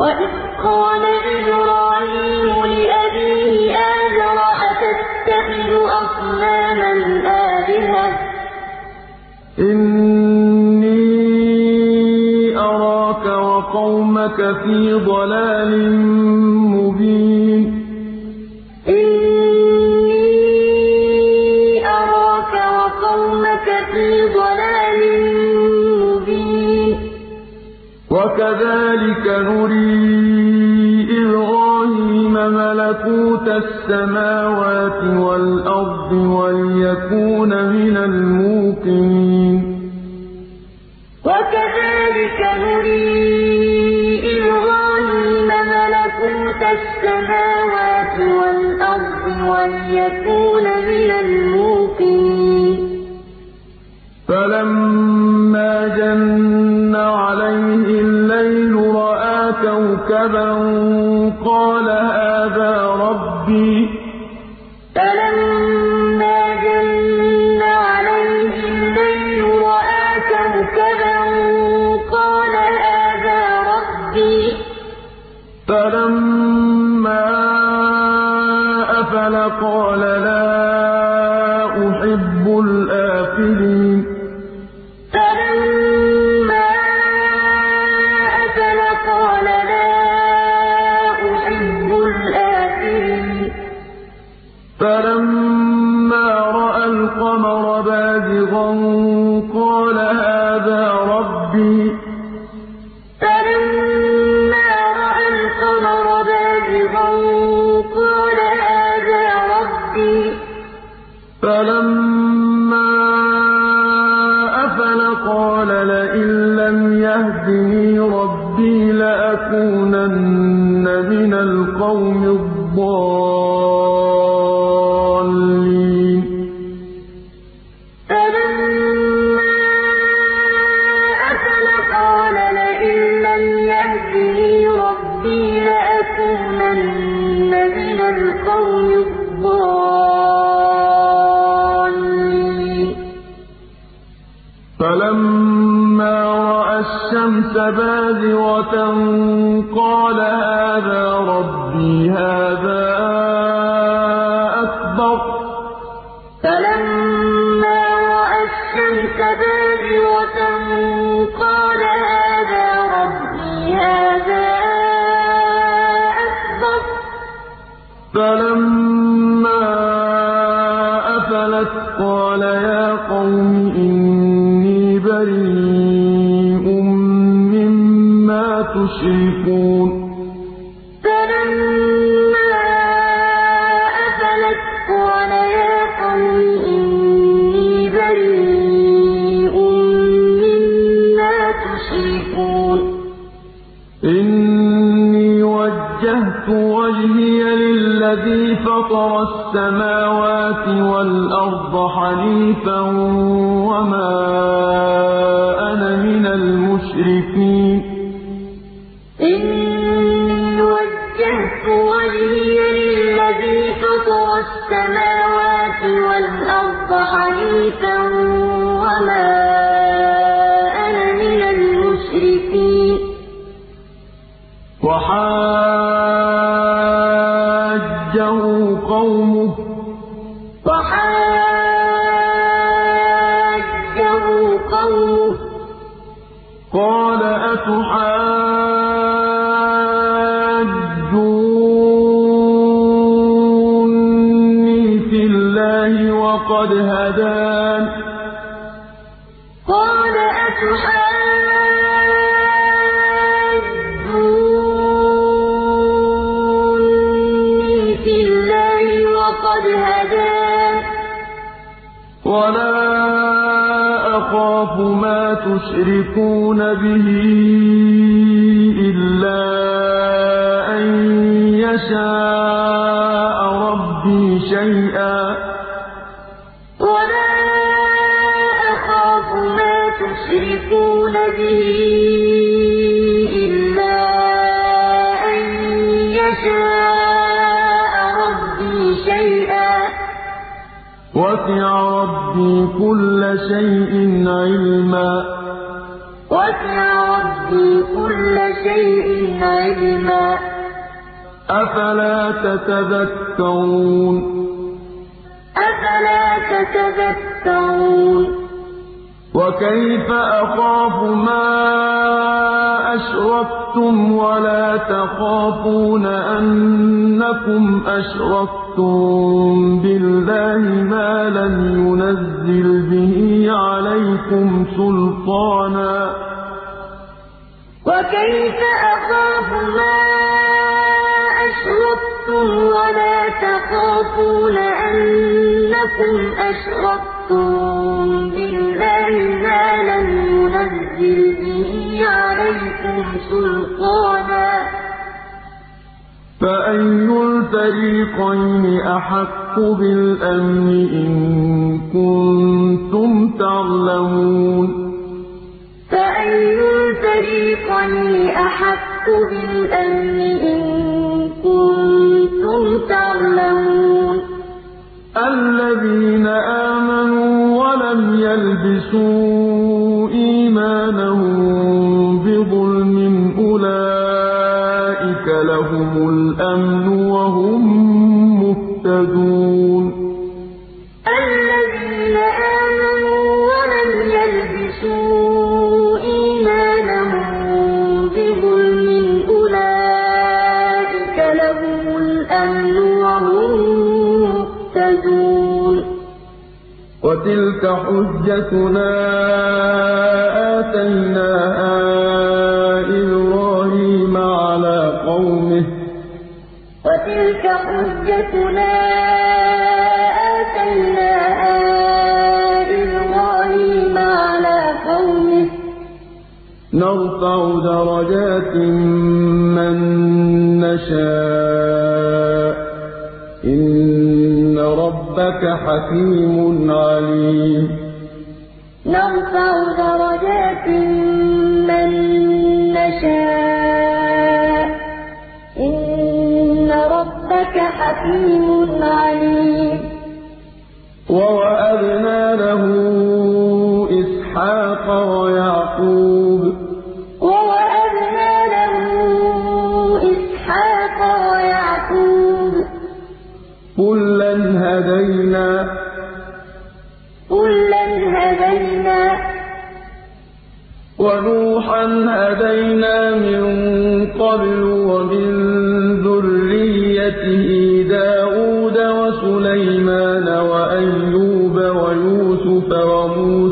وَإِذْ قَالَ إِبْرَاهِيمُ لِأَبِيهِ آزَرَ أَتَتَّخِذُ أَصْنَامًا آلِهَةً ۖ؟ إِنِّي أَرَاكَ وَقَوْمَكَ فِي ضَلَالٍ مُّبِينٍ. وَكَذَٰلِكَ نُرِي إِبْرَاهِيمَ مَلَكُوتَ السَّمَاوَاتِ وَالْأَرْضِ وَلِيَكُونَ مِنَ الْمُوقِنِينَ. وَكَذَٰلِكَ نُرِي إِبْرَاهِيمَ مَلَكُوتَ السَّمَاوَاتِ وَالْأَرْضِ وَلِيَكُونَ مِنَ الْمُوقِنِينَ. فَلَمَّا جَنَّ عَلَيْهِ اللَّيْلُ رَأَىٰ كَوْكَبًا أَفَلَ قَالَ لَا بَازِغَةً قَالَ هَٰذَا رَبِّي هَٰذَا أَكْبَرُ. فَلَمَّا رَأَى الشَّمْسَ بَازِغَةً قَالَ هَٰذَا رَبِّي هَٰذَا أَكْبَرُ. فَلَمَّا أَفَلَتْ قَالَ يَا قَوْمِ إِنِّي بَرِيءٌ. مُشْرِكُونَ فَلَمَّا أَفَلَتْ قَالَ يَا قَوْمِ إِنِّي بَرِيءٌ مِّمَّا تُشْرِكُونَ. إِنِّي وَجَّهْتُ وَجْهِيَ لِلَّذِي فَطَرَ السَّمَاوَاتِ وَالْأَرْضَ حَنِيفًا وَمَا أَنَا مِنَ الْمُشْرِكِينَ. السماوات والأرض حنيفا وَنُوحًا هَدَيْنَا مِن قَبْلُ وَمِن ذُرِّيَّتِهِ دَاوُودَ وَسُلَيْمَانَ وَأَيُّوبَ وَيُوسُفَ وَمُوسَىٰ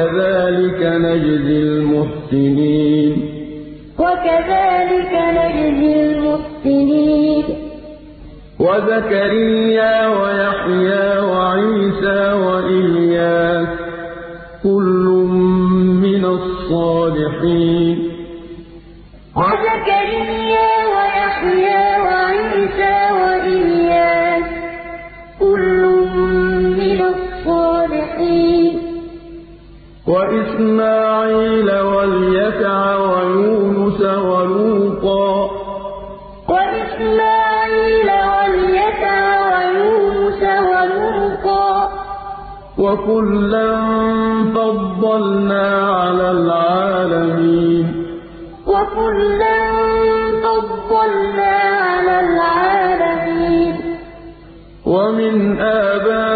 وَكَذَٰلِكَ نَجْزِي الْمُحْسِنِينَ. وَكَذَٰلِكَ نَجْزِي الْمُحْسِنِينَ. وَزَكَرِيَّا وَيَحْيَىٰ وَعِيسَىٰ وَإِلْيَاسَ ۖ كُلٌّ مِّنَ الصَّالِحِينَ. وَإِسْمَاعِيلَ وَالْيَسَعَ وَيُونُسَ وَلُوطًا ۚ. وَكُلًّا فَضَّلْنَا عَلَى الْعَالَمِينَ. وَكُلًّا فَضَّلْنَا عَلَى الْعَالَمِينَ. وَمِنْ آبَائِهِمْ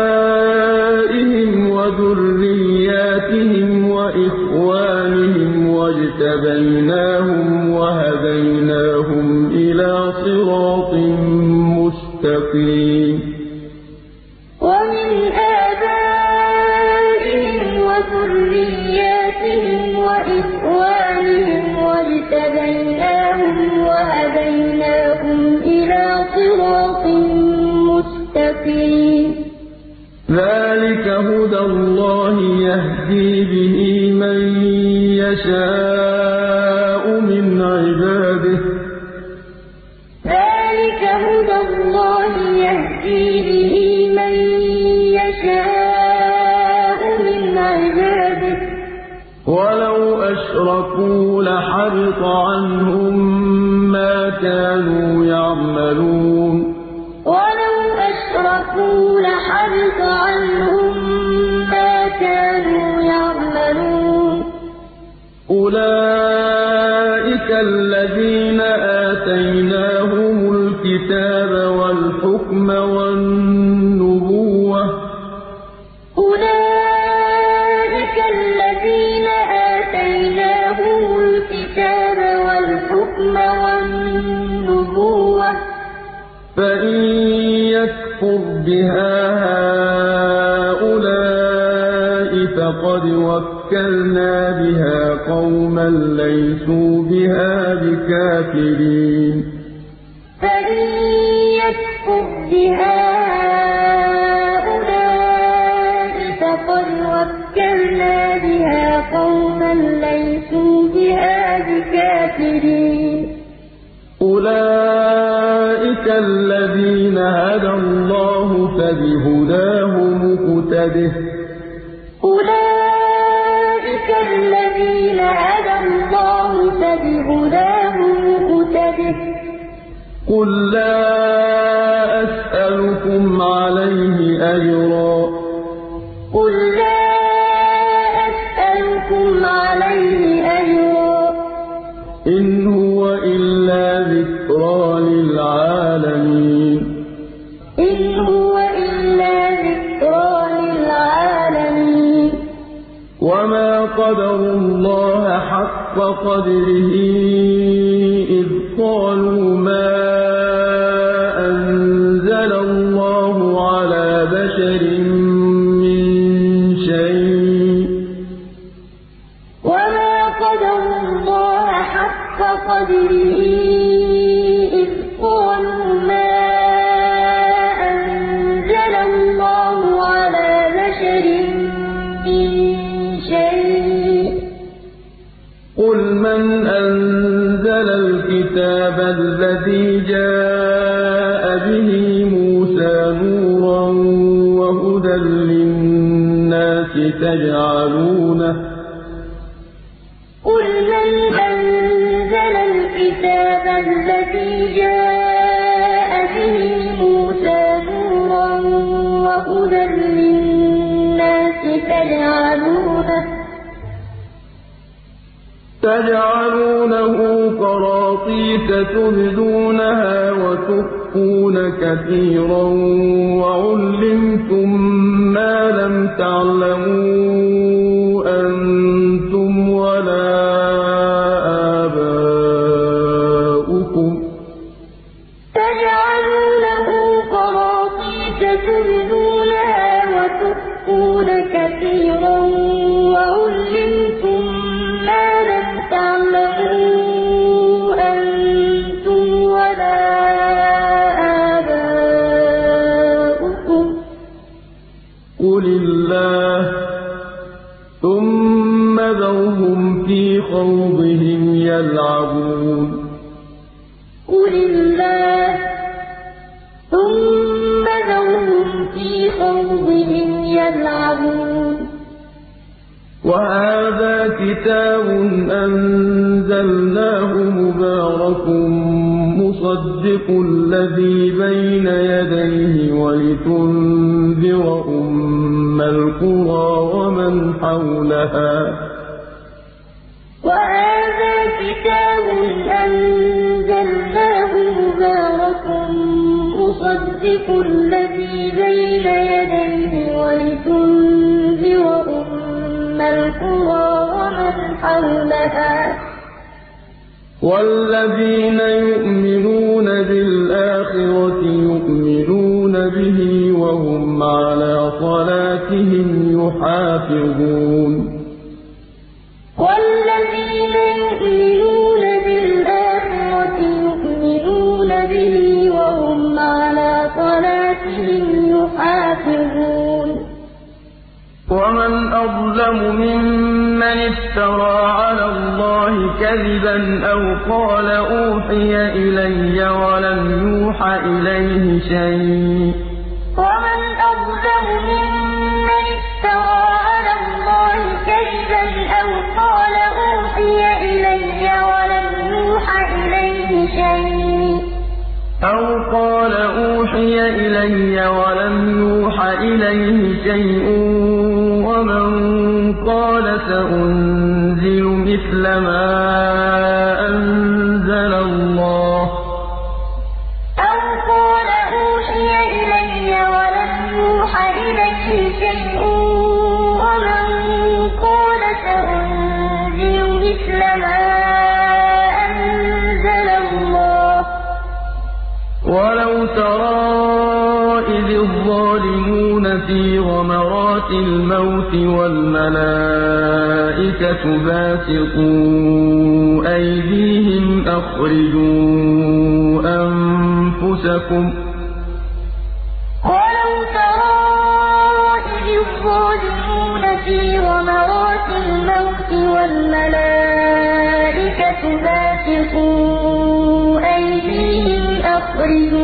وَإِخْوَانِهِمْ وَاجْتَبَيْنَاهُمْ وَهَدَيْنَاهُمْ إِلَىٰ صِرَاطٍ مُّسْتَقِيمٍ. وَمِنْ آبَائِهِمْ وَذُرِّيَّاتِهِمْ وَإِخْوَانِهِمْ وَاجْتَبَيْنَاهُمْ وَهَدَيْنَاهُمْ إِلَىٰ صِرَاطٍ مُّسْتَقِيمٍ. ذَٰلِكَ هُدَى اللَّهِ يَشَاءُ مِنْ عِبَادِهِ ۚ. ذَٰلِكَ هُدَى اللَّهِ يَهْدِي بِهِ مَن يَشَاءُ مِنْ عِبَادِهِ ۚ. وَلَوْ أَشْرَكُوا لَحَبِطَ عَنْهُم مَّا كَانُوا يَعْمَلُونَ. أُولَٰئِكَ الَّذِينَ آتَيْنَاهُمُ الْكِتَابَ وَالْحُكْمَ وَالنُّبُوَّةَ ۚ أُولَٰئِكَ الَّذِينَ آتَيْنَاهُمُ الْكِتَابَ وَالْحُكْمَ وَالنُّبُوَّةَ ۚ فَإِن يَكْفُرْ بِهَا هَٰؤُلَاءِ فَقَدْ وَكَّلْنَا بِهَا قَوْمًا لَّيْسُوا بِهَا بِكَافِرِينَ. فَإِن يَكْفُرْ بِهَا هَٰؤُلَاءِ فَقَدْ وَكَّلْنَا بِهَا قَوْمًا لَّيْسُوا بِهَا بِكَافِرِينَ. أُولَٰئِكَ الَّذِينَ هَدَى اللَّهُ فَبِهُدَاهُ مُقْتَدِهْ ۗ فَبِهُدَاهُ مُقْتَدِهْ ۗ قُل لَّا أَسْأَلُكُمْ عَلَيْهِ أَجْرًا ۖ. قَدَرُوا اللَّهَ حَقَّ قَدْرِهِ إِذْ قَالُوا مَا تجعلونه قل من أنزل الكتاب الذي جاء به موسى نورا وهدى للناس تجعلونه تجعلونه قراطيس تبدونها وتخفونها وَتُخْفُونَ كَثِيرًا وَعُلِّمْتُم مَّا لَمْ تَعْلَمُوا أَنتُمْ يَلْعَبُونَ وَهَٰذَا كِتَابٌ أَنزَلْنَاهُ مُبَارَكٌ مُّصَدِّقُ الَّذِي بَيْنَ يَدَيْهِ وَلِتُنذِرَ أُمَّ الْقُرَىٰ وَمَنْ حَوْلَهَا ۚ. وَهَٰذَا كِتَابٌ أَنزَلْنَاهُ مُبَارَكٌ مُّصَدِّقُ الَّذِي بَيْنَ يَدَيْهِ وَلِتُنذِرَ أُمَّ الْقُرَىٰ وَمَنْ حَوْلَهَا ۚ. وَالَّذِينَ يُؤْمِنُونَ بِالْآخِرَةِ يُؤْمِنُونَ بِهِ وَهُمْ عَلَىٰ صَلَاتِهِمْ يُحَافِظُونَ. وَمَنْ أَظْلَمُ مِمَّنِ افْتَرَىٰ عَلَى اللَّهِ كَذِبًا أَوْ قَالَ أُوحِيَ إِلَيَّ وَلَمْ يُوحَ إِلَيْهِ شَيْءٌ ۚ وَمَنْ أَظْلَمُ مِمَّنِ افْتَرَىٰ عَلَى اللَّهِ كَذِبًا أَوْ قَالَ أُوحِيَ إِلَيَّ وَلَمْ يُوحَ إِلَيْهِ شَيْءٌ ۚ أَوْ قَالَ أُوحِيَ إِلَيَّ وَلَمْ يُوحَ إِلَيْهِ شَيْءٌ وَمَن قَالَ سَأُنزِلُ مِثْلَ مَا غَمَرَاتِ الْمَوْتِ وَالْمَلَائِكَةُ بَاسِطُو أَيْدِيهِمْ أَخْرِجُوا أَنفُسَكُمْ ۖ وَلَوْ تَرَىٰ إِذِ الظَّالِمُونَ فِي غَمَرَاتِ الْمَوْتِ وَالْمَلَائِكَةُ بَاسِطُو أَيْدِيهِمْ أَخْرِجُوا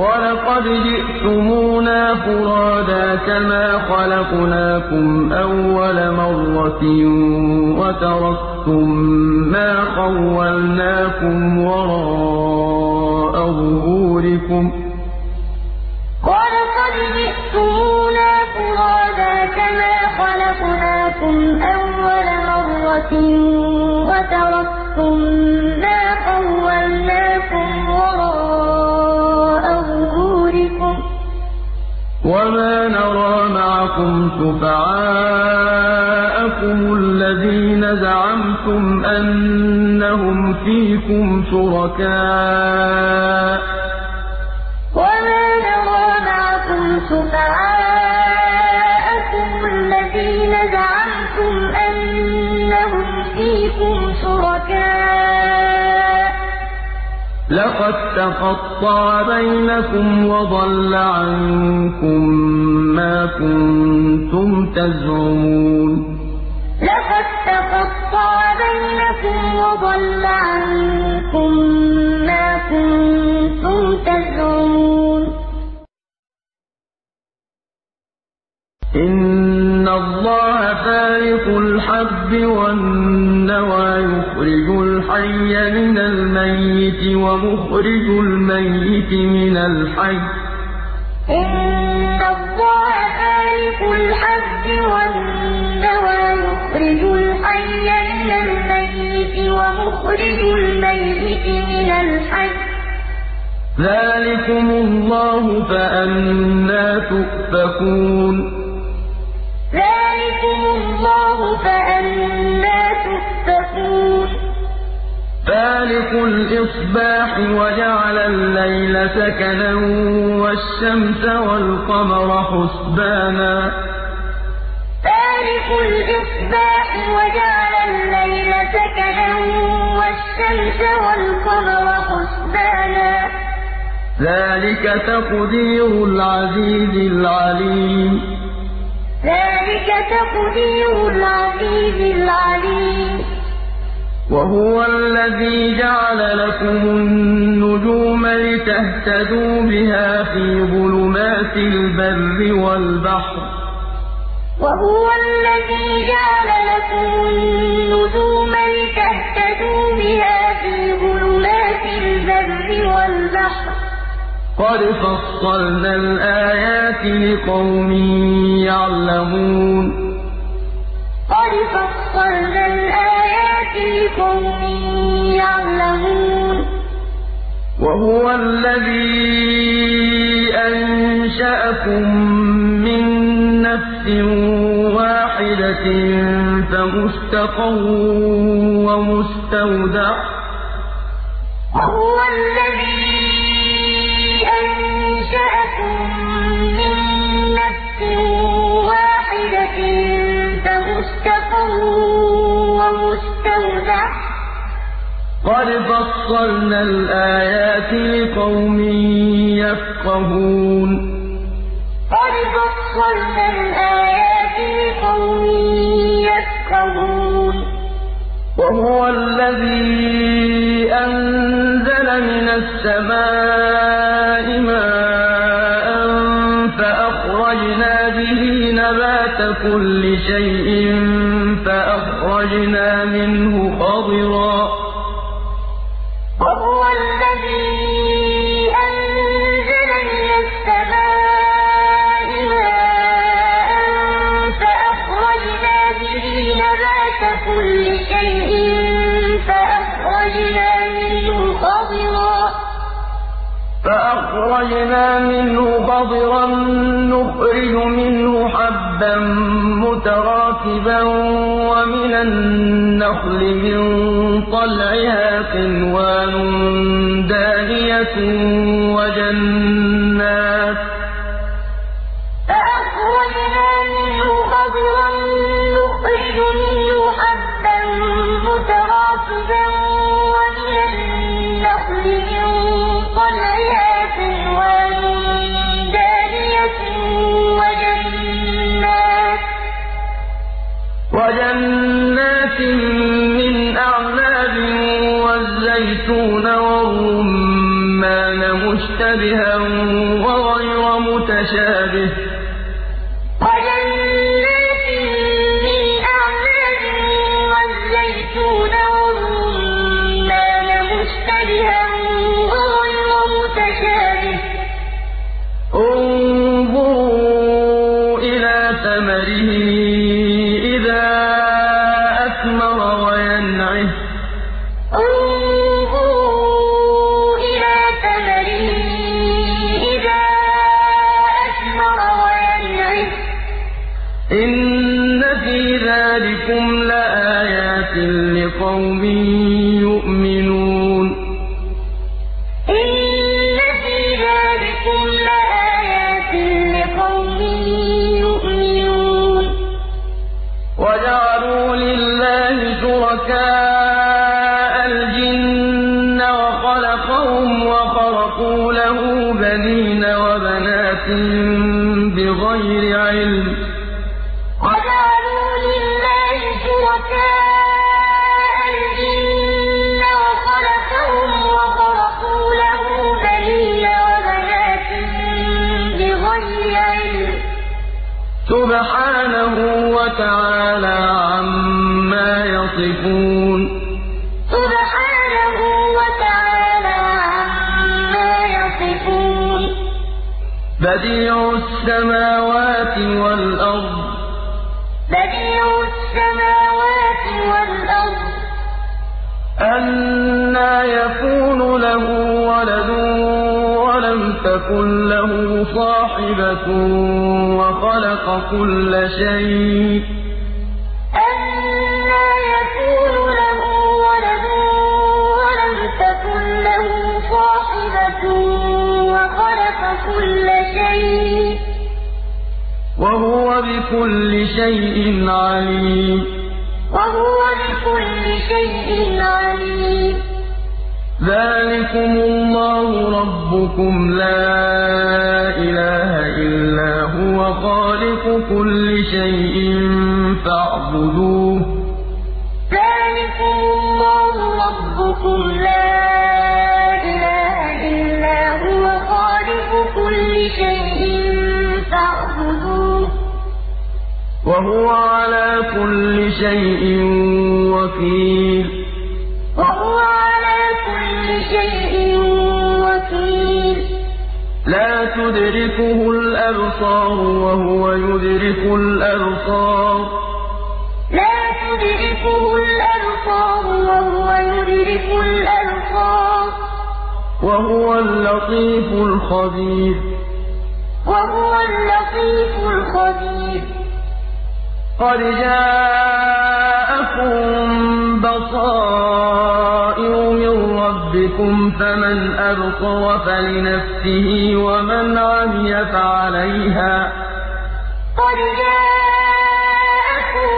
وَلَقَدْ جِئْتُمُونَا فُرَادَىٰ كَمَا خَلَقْنَاكُمْ أَوَّلَ مَرَّةٍ وَتَرَكْتُم مَّا خَوَّلْنَاكُمْ وَرَاءَ ظُهُورِكُمْ ۖ وَلَقَدْ جِئْتُمُونَا فُرَادَىٰ كَمَا خَلَقْنَاكُمْ أَوَّلَ مَرَّةٍ وَتَرَكْتُم مَّا خَوَّلْنَاكُمْ وَمَا نَرَىٰ مَعَكُمْ شُفَعَاءَكُمُ الَّذِينَ زَعَمْتُمْ أَنَّهُمْ فِيكُمْ شُرَكَاءُ ۚ وَمَا نَرَىٰ مَعَكُمْ شُفَعَاءَكُمُ لَقَد تَّقَطَّعَ بَيْنَكُمْ وَضَلَّ عَنكُم مَّا كُنتُمْ تَزْعُمُونَ. لَقَد تَّقَطَّعَ بَيْنَكُمْ وَضَلَّ عَنكُم مَّا كُنتُمْ تَزْعُمُونَ. إِنَّ اللَّهَ فَالِقُ الْحَبِّ وَالنَّوَىٰ يُخْرِجُ الْحَيَّ مِنَ الْمَيِّتِ وَمُخْرِجُ الْمَيِّتِ مِنَ الْحَيِّ ۚ. إِنَّ اللَّهَ فَالِقُ الْحَبِّ وَالنَّوَىٰ يُخْرِجُ الْحَيَّ مِنَ الْمَيِّتِ وَمُخْرِجُ الْمَيِّتِ مِنَ الْحَيِّ ۚ. ذَٰلِكُمُ اللَّهُ فَأَنَّىٰ تُؤْفَكُونَ. ذَٰلِكُمُ اللَّهُ فَأَنَّىٰ تُؤْفَكُونَ فَالِقُ الْإِصْبَاحِ وَجَعَلَ اللَّيْلَ سَكَنًا وَالشَّمْسَ وَالْقَمَرَ حُسْبَانًا ۚ. فَالِقُ الْإِصْبَاحِ وَجَعَلَ اللَّيْلَ سَكَنًا وَالشَّمْسَ وَالْقَمَرَ حُسْبَانًا ۚ. ذَٰلِكَ تَقْدِيرُ الْعَزِيزِ الْعَلِيمِ. ذَٰلِكَ تَقْدِيرُ الْعَزِيزِ الْعَلِيمِ. وَهُوَ الَّذِي جَعَلَ لَكُمُ النُّجُومَ لِتَهْتَدُوا بِهَا فِي ظُلُمَاتِ الْبَرِّ وَالْبَحْرِ ۗ. وَهُوَ الَّذِي جَعَلَ لَكُمُ النُّجُومَ لِتَهْتَدُوا بِهَا فِي ظُلُمَاتِ الْبَرِّ وَالْبَحْرِ ۗ. قَدْ فَصَّلْنَا الْآيَاتِ لِقَوْمٍ يَعْلَمُونَ قَدْ فَصَّلْنَا الْآيَاتِ لِقَوْمٍ يَعْلَمُونَ وَهُوَ الَّذِي أَنشَأَكُم مِّن نَّفْسٍ وَاحِدَةٍ فَمُسْتَقَرٌّ وَمُسْتَوْدَعٌ ۗ وَهُوَ الَّذِي أَنشَأَكُم مِّن نَّفْسٍ وَاحِدَةٍ فَمُسْتَقَرٌّ وَمُسْتَوْدَعٌ ۗ. قَدْ فَصَّلْنَا الْآيَاتِ لِقَوْمٍ يَفْقَهُونَ. قَدْ فَصَّلْنَا الْآيَاتِ لِقَوْمٍ يَفْقَهُونَ. وَهُوَ الَّذِي أَنزَلَ مِنَ السَّمَاءِ كُلِّ شَيْءٍ فَأَخْرَجْنَا مِنْهُ خَضِرًا. نُّخْرِجُ مِنْهُ حَبًّا مُّتَرَاكِبًا وَمِنَ النَّخْلِ مِن طَلْعِهَا قِنْوَانٌ دَانِيَةٌ وَجَنَّاتٍ فَأَخْرَجْنَا مِنْهُ خَضِرًا نُّخْرِجُ مِنْهُ حَبًّا مُّتَرَاكِبًا وَالزَّيْتُونَ وَالرُّمَّانَ مُشْتَبِهًا وَغَيْرَ مُتَشَابِهٍ ۗ بغير علم. وجعلوا لله شركاء الجن وخلقهم وخرقوا له بنين وبنات بغير علم. سبحانه وتعالى عما يصفون. بديع السماوات والأرض. بديع السماوات والأرض. أَنَّىٰ يَكُونُ لَهُ وَلَدٌ وَلَمْ تَكُن لَّهُ صَاحِبَةٌ وَخَلَقَ كُلَّ شَيْءٍ ۖ. بِكُلِّ شَيْءٍ عَلِيمٌ وَهُوَ بِكُلِّ شَيْءٍ عَلِيمٌ ذَٰلِكُمُ اللَّهُ رَبُّكُمْ لَا إِلَٰهَ إِلَّا هُوَ خَالِقُ كُلِّ شَيْءٍ كُلِّ شَيْءٍ وَكِيلٌ. وَهُوَ عَلَىٰ كُلِّ شَيْءٍ وَكِيلٌ. لَّا تُدْرِكُهُ الْأَبْصَارُ وَهُوَ يُدْرِكُ الْأَبْصَارَ. لَا تُدْرِكُهُ الْأَبْصَارُ وَهُوَ يُدْرِكُ الْأَبْصَارَ. وَهُوَ اللَّطِيفُ الْخَبِيرُ. وَهُوَ اللَّطِيفُ الْخَبِيرُ. قَدْ جَاءَكُم بَصَائِرُ مِن رَّبِّكُمْ ۖ فَمَنْ أَبْصَرَ فَلِنَفْسِهِ وَمَنْ عَمِيَ فَعَلَيْهَا ۚ. قَدْ جَاءَكُم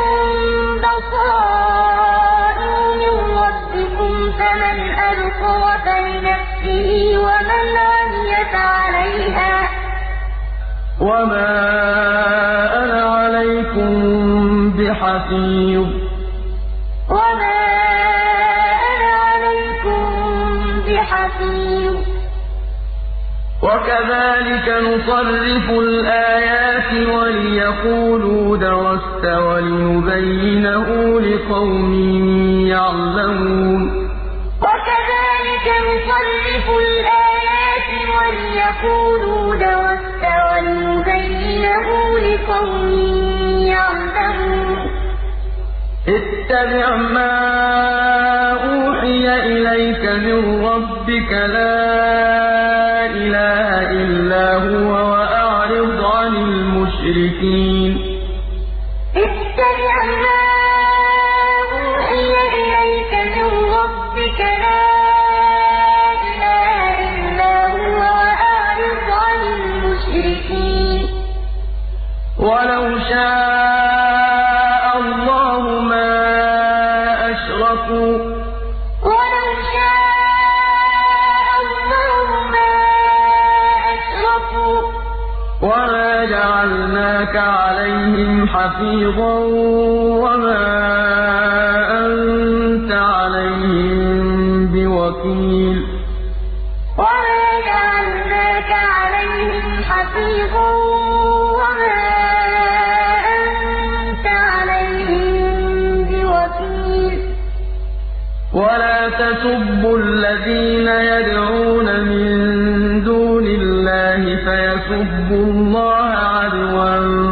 بَصَائِرُ مِن رَّبِّكُمْ ۖ فَمَنْ أَبْصَرَ فَلِنَفْسِهِ وَمَنْ عَمِيَ فَعَلَيْهَا ۚ. وَمَا وَمَا أَنَا عَلَيْكُم بِحَفِيظٍ. وَكَذَٰلِكَ نُصَرِّفُ الْآيَاتِ وَلِيَقُولُوا دَرَسْتَ وَلِنُبَيِّنَهُ لِقَوْمٍ يَعْلَمُونَ. وَكَذَٰلِكَ نُصَرِّفُ الْآيَاتِ وَلِيَقُولُوا دَرَسْتَ وَلِنُبَيِّنَهُ لِقَوْمٍ يَعْلَمُونَ اتَّبِعْ مَا أُوحِيَ إِلَيْكَ مِن رَّبِّكَ ۖ لَا إِلَٰهَ إِلَّا هُوَ ۖ وَأَعْرِضْ عَنِ الْمُشْرِكِينَ. حَفِيظًا وَمَا أَنتَ عَلَيْهِم بِوَكِيلٍ. وَمَا جَعَلْنَاكَ عَلَيْهِمْ حَفِيظًا وَمَا أَنتَ عَلَيْهِم بِوَكِيلٍ. وَلَا تَسُبُّوا الَّذِينَ يَدْعُونَ مِن دُونِ اللَّهِ فَيَسُبُّوا اللَّهَ عَدْوًا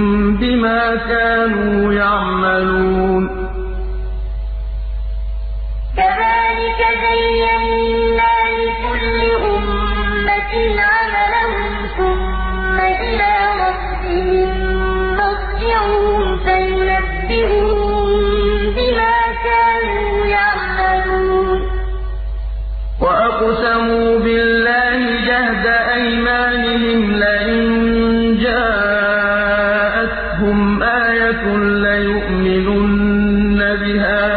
بِمَا كَانُوا يَعْمَلُونَ. كَذَٰلِكَ زَيَّنَّا لِكُلِّ أُمَّةٍ عَمَلَهُمْ ثُمَّ إِلَىٰ رَبِّهِم آية ليؤمنن بها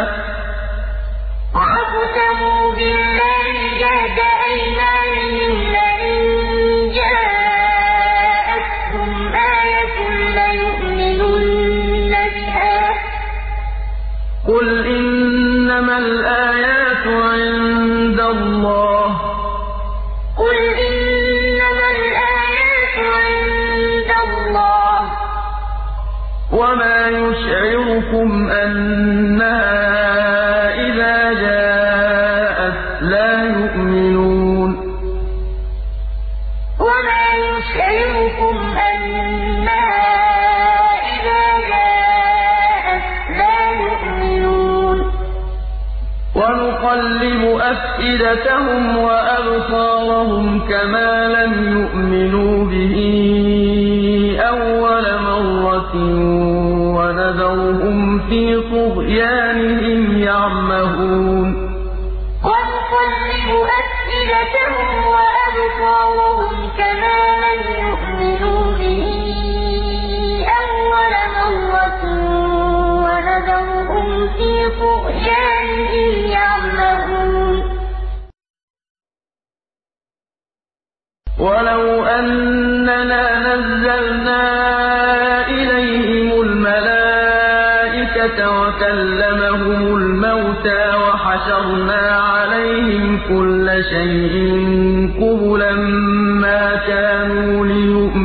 أَفْئِدَتَهُمْ وَأَبْصَارَهُمْ كَمَا لَمْ يُؤْمِنُوا بِهِ أَوَّلَ مَرَّةٍ وَنَذَرُهُمْ فِي طُغْيَانِهِمْ يَعْمَهُونَ. وَأَبْصَارَهُمْ كَمَا لَمْ يُؤْمِنُوا بِهِ أَوَّلَ مَرَّةٍ وَنَذَرُهُمْ فِي طُغْيَانِهِمْ نَزَّلْنَا إِلَيْهِمُ الْمَلَائِكَةَ وَكَلَّمَهُمُ الْمَوْتَىٰ وَحَشَرْنَا عَلَيْهِمْ كُلَّ شَيْءٍ قُبُلًا مَّا كَانُوا لِيُؤْمِنُوا.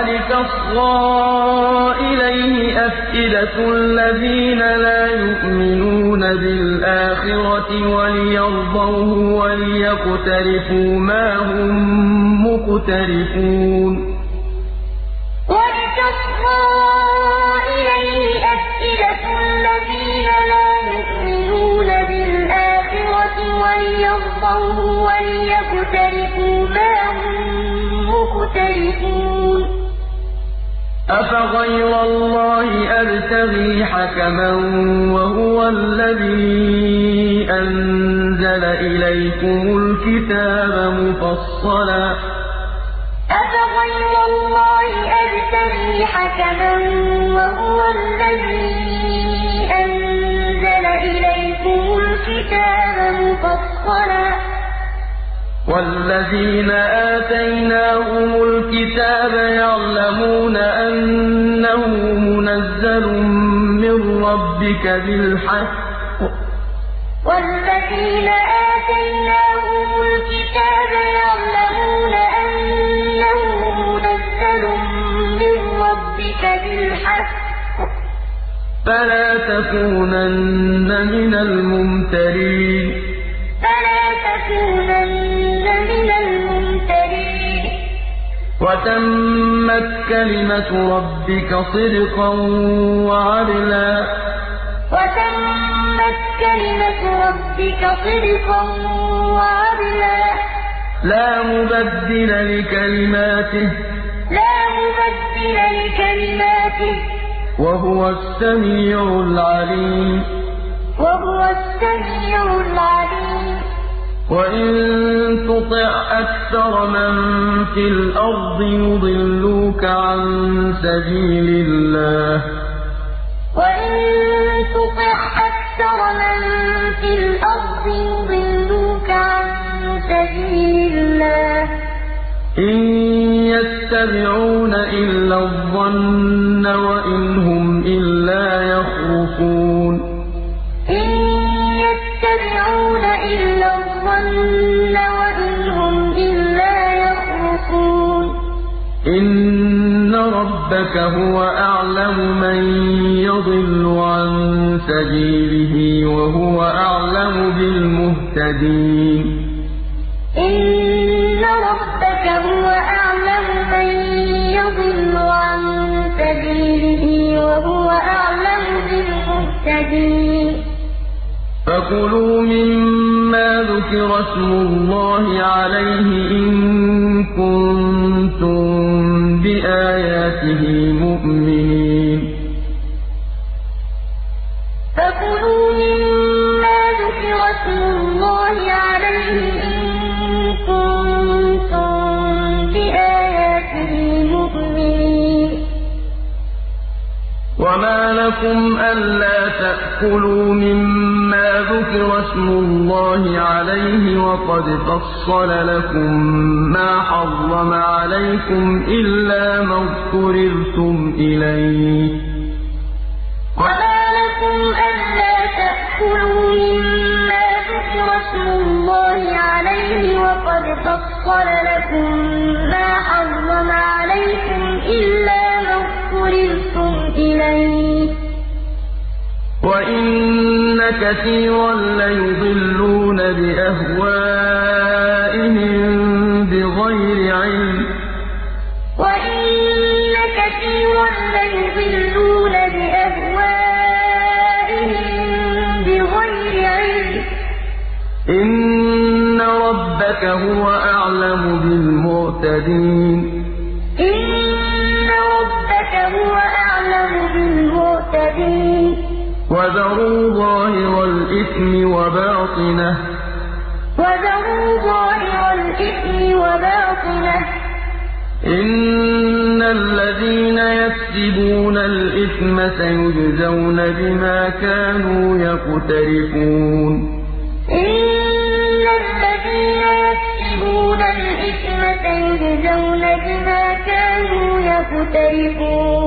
وَلِتَصْغَىٰ إِلَيْهِ أَفْئِدَةُ الَّذِينَ لَا يُؤْمِنُونَ بِالْآخِرَةِ وَلِيَرْضَوْهُ وَلِيَقْتَرِفُوا مَا هُم مُّقْتَرِفُونَ أَفَغَيْرَ اللَّهِ أَبْتَغِي حَكَمًا وَهُوَ الَّذِي أَنزَلَ إِلَيْكُمُ الْكِتَابَ مُفَصَّلًا ۚ. أَفَغَيْرَ اللَّهِ أَبْتَغِي حَكَمًا وَهُوَ الَّذِي أَنزَلَ إِلَيْكُمُ الْكِتَابَ مُفَصَّلًا ۚ. وَالَّذِينَ آتَيْنَاهُمُ الْكِتَابَ يَعْلَمُونَ أَنَّهُ مُنَزَّلٌ مِّن رَّبِّكَ بِالْحَقِّ ۖ. وَالَّذِينَ آتَيْنَاهُمُ الْكِتَابَ يَعْلَمُونَ أَنَّهُ مُنَزَّلٌ مِّن رَّبِّكَ بِالْحَقِّ ۖ. فَلَا تَكُونَنَّ مِنَ الْمُمْتَرِينَ. فَلَا تَكُونَنَّ وَتَمَّتْ كَلِمَةُ رَبِّكَ صِدْقًا وَعَدْلًا ۚ. وَتَمَّتْ كَلِمَةُ رَبِّكَ صِدْقًا وَعَدْلًا ۚ. لَّا مُبَدِّلَ لِكَلِمَاتِهِ ۚ. لَا مُبَدِّلَ لِكَلِمَاتِهِ ۚ. وَهُوَ السَّمِيعُ الْعَلِيمُ. وَهُوَ السَّمِيعُ الْعَلِيمُ. وَإِن تُطِعْ أَكْثَرَ مَن فِي الْأَرْضِ يُضِلُّوكَ عَن سَبِيلِ اللَّهِ ۚ وَإِن تُطِعْ أَكْثَرَ مَن فِي الْأَرْضِ يُضِلُّوكَ عَن سَبِيلِ اللَّهِ ۚ إِن يَتَّبِعُونَ إِلَّا الظَّنَّ وَإِنْ هُمْ إِلَّا يَخْرُصُونَ رَبَّكَ هُوَ أَعْلَمُ مَن يَضِلُّ عَن سَبِيلِهِ وَهُوَ أَعْلَمُ بِالْمُهْتَدِينَ. إِنَّ رَبَّكَ هُوَ أَعْلَمُ مَن يَضِلُّ عَن سَبِيلِهِ وَهُوَ أَعْلَمُ بِالْمُهْتَدِينَ. فَكُلُوا مِمَّا ذُكِرَ اسْمُ اللَّهِ عَلَيْهِ إِن كُنتُم بِآيَاتِهِ مُؤْمِنِينَ. فَكُلُوا مِمَّا ذُكِرَ اسْمُ اللَّهِ عَلَيْهِ إِن كُنتُم وَمَا لَكُمْ أَلَّا تَأْكُلُوا مِمَّا ذُكِرَ اسْمُ اللَّهِ عَلَيْهِ وَقَدْ فَصَّلَ لَكُم مَّا حَرَّمَ عَلَيْكُمْ إِلَّا مَا اضْطُرِرْتُمْ إِلَيْهِ ۗ. وَمَا لَكُمْ أَلَّا تَأْكُلُوا مِمَّا ذُكِرَ اسْمُ اللَّهِ عَلَيْهِ وَقَدْ فَصَّلَ لَكُم مَّا حَرَّمَ عَلَيْكُمْ إِلَّا مَا اضْطُرِرْتُمْ إِلَيْهِ ۗ. وَإِنَّ كَثِيرًا لَّيُضِلُّونَ بِأَهْوَائِهِم بِغَيْرِ عِلْمٍ ۗ وَإِنَّ كَثِيرًا لَّيُضِلُّونَ بِأَهْوَائِهِم بِغَيْرِ عِلْمٍ ۗ إِنَّ رَبَّكَ هُوَ أَعْلَمُ بِالْمُعْتَدِينَ وَذَرُوا ظَاهِرَ الْإِثْمِ وَبَاطِنَهُ ۚ. إِنَّ الَّذِينَ يَكْسِبُونَ الْإِثْمَ سَيُجْزَوْنَ بِمَا كَانُوا يَقْتَرِفُونَ. إِنَّ الَّذِينَ يَكْسِبُونَ الْإِثْمَ سَيُجْزَوْنَ بِمَا كَانُوا يَقْتَرِفُونَ.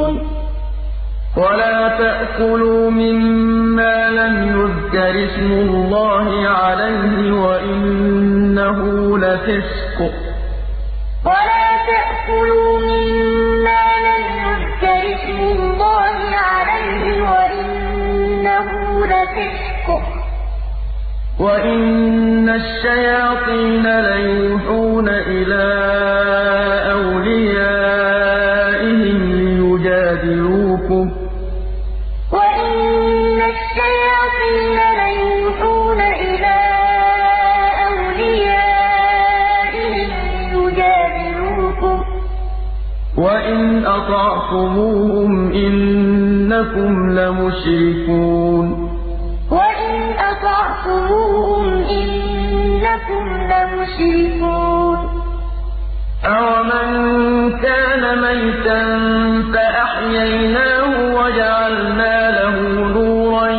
وَلَا تَأْكُلُوا مِمَّا لَمْ يُذْكَرِ اسْمُ اللَّهِ عَلَيْهِ وَإِنَّهُ لَفِسْقٌ ۗ. وَلَا تَأْكُلُوا مِمَّا لَمْ يُذْكَرِ اسْمُ اللَّهِ عَلَيْهِ وَإِنَّهُ لَفِسْقٌ ۗ. وَإِنَّ الشَّيَاطِينَ لَيُوحُونَ إِلَىٰ أَطَعْتُمُوهُمْ إِنَّكُمْ لَمُشْرِكُونَ وَإِنْ أَطَعْتُمُوهُمْ إِنَّكُمْ لَمُشْرِكُونَ أَوَمَن كَانَ مَيْتًا فَأَحْيَيْنَاهُ وَجَعَلْنَا لَهُ نُورًا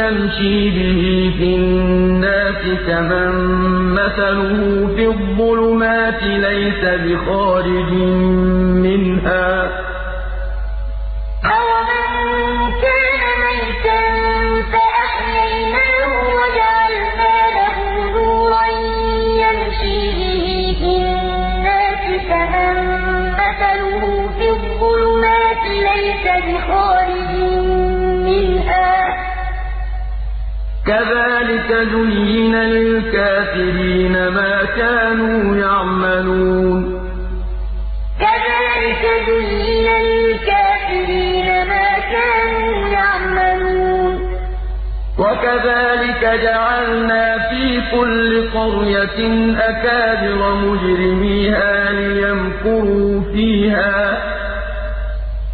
يَمْشِي بِهِ فِي النَّاسِ كَمَن مَّثَلُهُ فِي الظُّلُمَاتِ لَيْسَ بِخَارِجٍ مِّنْهَا ۚ بِخَارِجٍ مِّنْهَا ۚ. كَذَٰلِكَ زُيِّنَ لِلْكَافِرِينَ مَا كَانُوا يَعْمَلُونَ. كَذَٰلِكَ زُيِّنَ لِلْكَافِرِينَ مَا كَانُوا يَعْمَلُونَ. وَكَذَٰلِكَ جَعَلْنَا فِي كُلِّ قَرْيَةٍ أَكَابِرَ مُجْرِمِيهَا لِيَمْكُرُوا فِيهَا ۖ.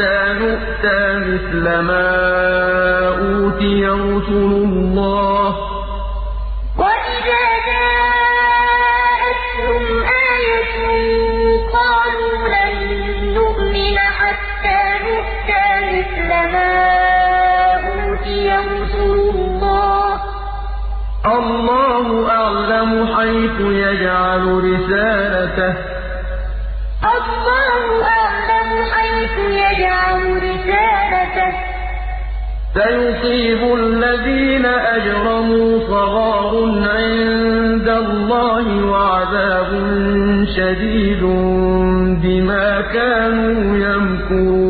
حَتَّىٰ نُؤْتَىٰ مِثْلَ مَا أُوتِيَ رُسُلُ اللَّهِ ۘ. اللَّهُ. أَعْلَمُ حَيْثُ يَجْعَلُ رِسَالَتَهُ ۗ. سَيُصِيبُ الَّذِينَ أَجْرَمُوا صَغَارٌ عِندَ اللَّهِ وَعَذَابٌ شَدِيدٌ بِمَا كَانُوا يَمْكُرُونَ.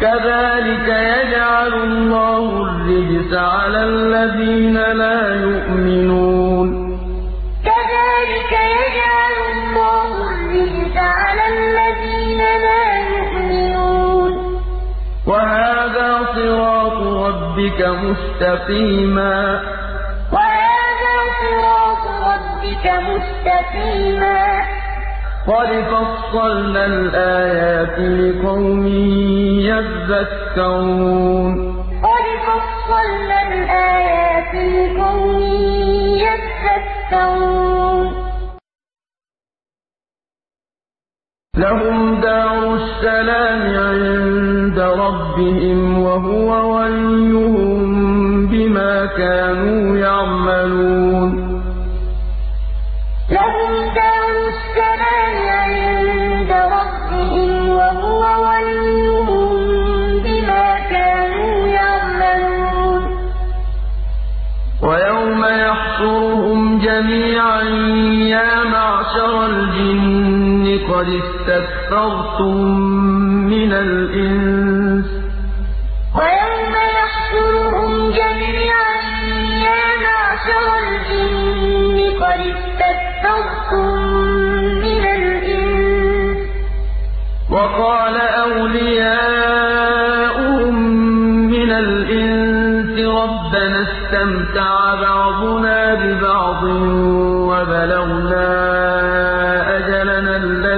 كَذَٰلِكَ يَجْعَلُ اللَّهُ الرِّجْسَ عَلَى الَّذِينَ لَا يُؤْمِنُونَ. كَذَٰلِكَ يَجْعَلُ اللَّهُ الرِّجْسَ عَلَى الَّذِينَ لَا يُؤْمِنُونَ. وَهَٰذَا صِرَاطُ رَبِّكَ مُسْتَقِيمًا ۗ. قَدْ فَصَّلْنَا الْآيَاتِ لِقَوْمٍ يَذَّكَّرُونَ. قَدْ فَصَّلْنَا الْآيَاتِ لِقَوْمٍ يَذَّكَّرُونَ. لَهُمْ دَارُ السَّلَامِ عِندَ رَبِّهِمْ ۖ وَهُوَ وَلِيُّهُم بِمَا كَانُوا يَعْمَلُونَ. الْجِنِّ قَدِ اسْتَكْثَرْتُم مِّنَ الْإِنسِ ۖ وَقَالَ أَوْلِيَاؤُهُم مِّنَ الْإِنسِ رَبَّنَا اسْتَمْتَعَ بَعْضُنَا بِبَعْضٍ وَبَلَغْنَا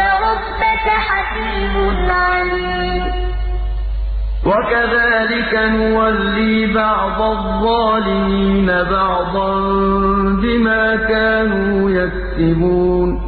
رَبَّكَ حَكِيمٌ عَلِيمٌ. وَكَذَٰلِكَ نُوَلِّي بَعْضَ الظَّالِمِينَ بَعْضًا بِمَا كَانُوا يَكْسِبُونَ.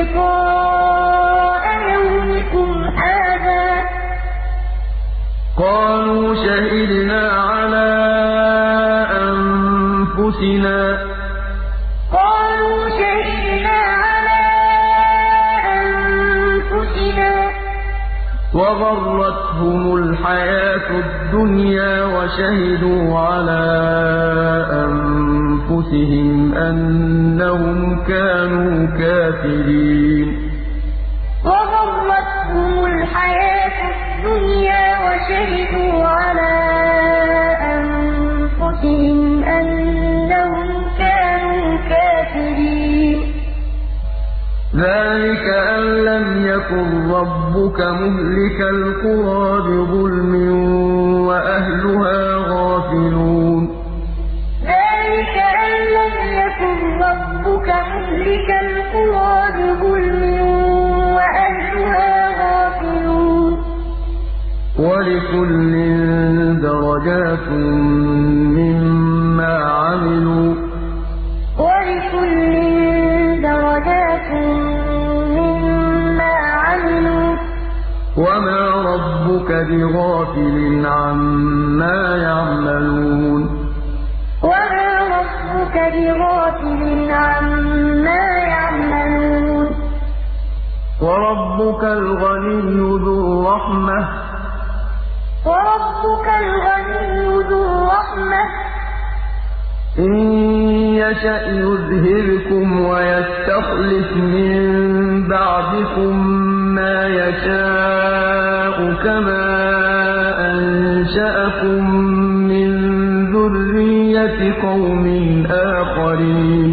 لِقَاءَ يَوْمِكُمْ هَٰذَا ۚ. قَالُوا شَهِدْنَا عَلَىٰ أَنفُسِنَا ۖ وَغَرَّتْهُمُ الْحَيَاةُ الدُّنْيَا وَشَهِدُوا عَلَىٰ أَنفُسِهِمْ أَنَّهُمْ كَانُوا كَافِرِينَ. وَغَرَّتْهُمُ الْحَيَاةُ الدُّنْيَا وَشَهِدُوا عَلَىٰ ذَٰلِكَ أَن لَّمْ يَكُن رَّبُّكَ مُهْلِكَ الْقُرَىٰ بِظُلْمٍ وَأَهْلُهَا غَافِلُونَ ذَٰلِكَ أَن لَّمْ يَكُن رَّبُّكَ مُهْلِكَ الْقُرَىٰ بِظُلْمٍ وَأَهْلُهَا غَافِلُونَ وَلِكُلٍّ دَرَجَاتٌ رَبُّكَ بِغَافِلٍ عَمَّا يَعْمَلُونَ. وَمَا رَبُّكَ بِغَافِلٍ عَمَّا يَعْمَلُونَ. وَرَبُّكَ الْغَنِيُّ ذُو الرَّحْمَةِ ۚ إِن يَشَأْ يُذْهِبْكُمْ وَيَسْتَخْلِفْ مِن بَعْدِكُم مَّا يَشَاءُ. كَمَا أَنشَأَكُم مِّن ذُرِّيَّةِ قَوْمٍ آخَرِينَ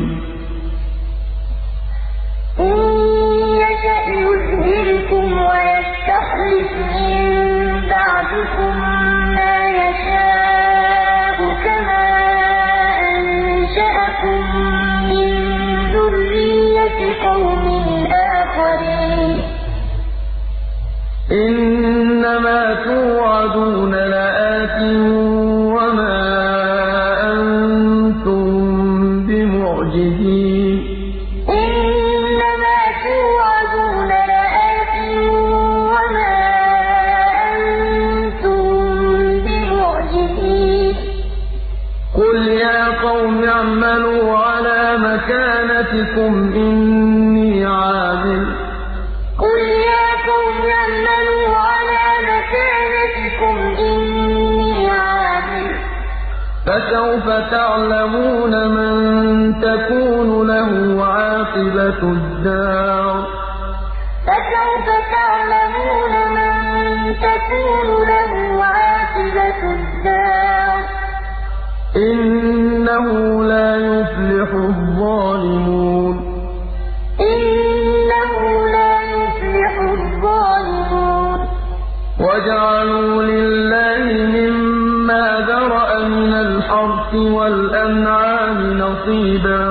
فَسَوْفَ تَعْلَمُونَ مَن تَكُونُ لَهُ عَاقِبَةُ الدَّارِ ۗ. إِنَّهُ لَا يُفْلِحُ الظَّالِمُونَ. وَالْأَنْعَامِ نَصِيبًا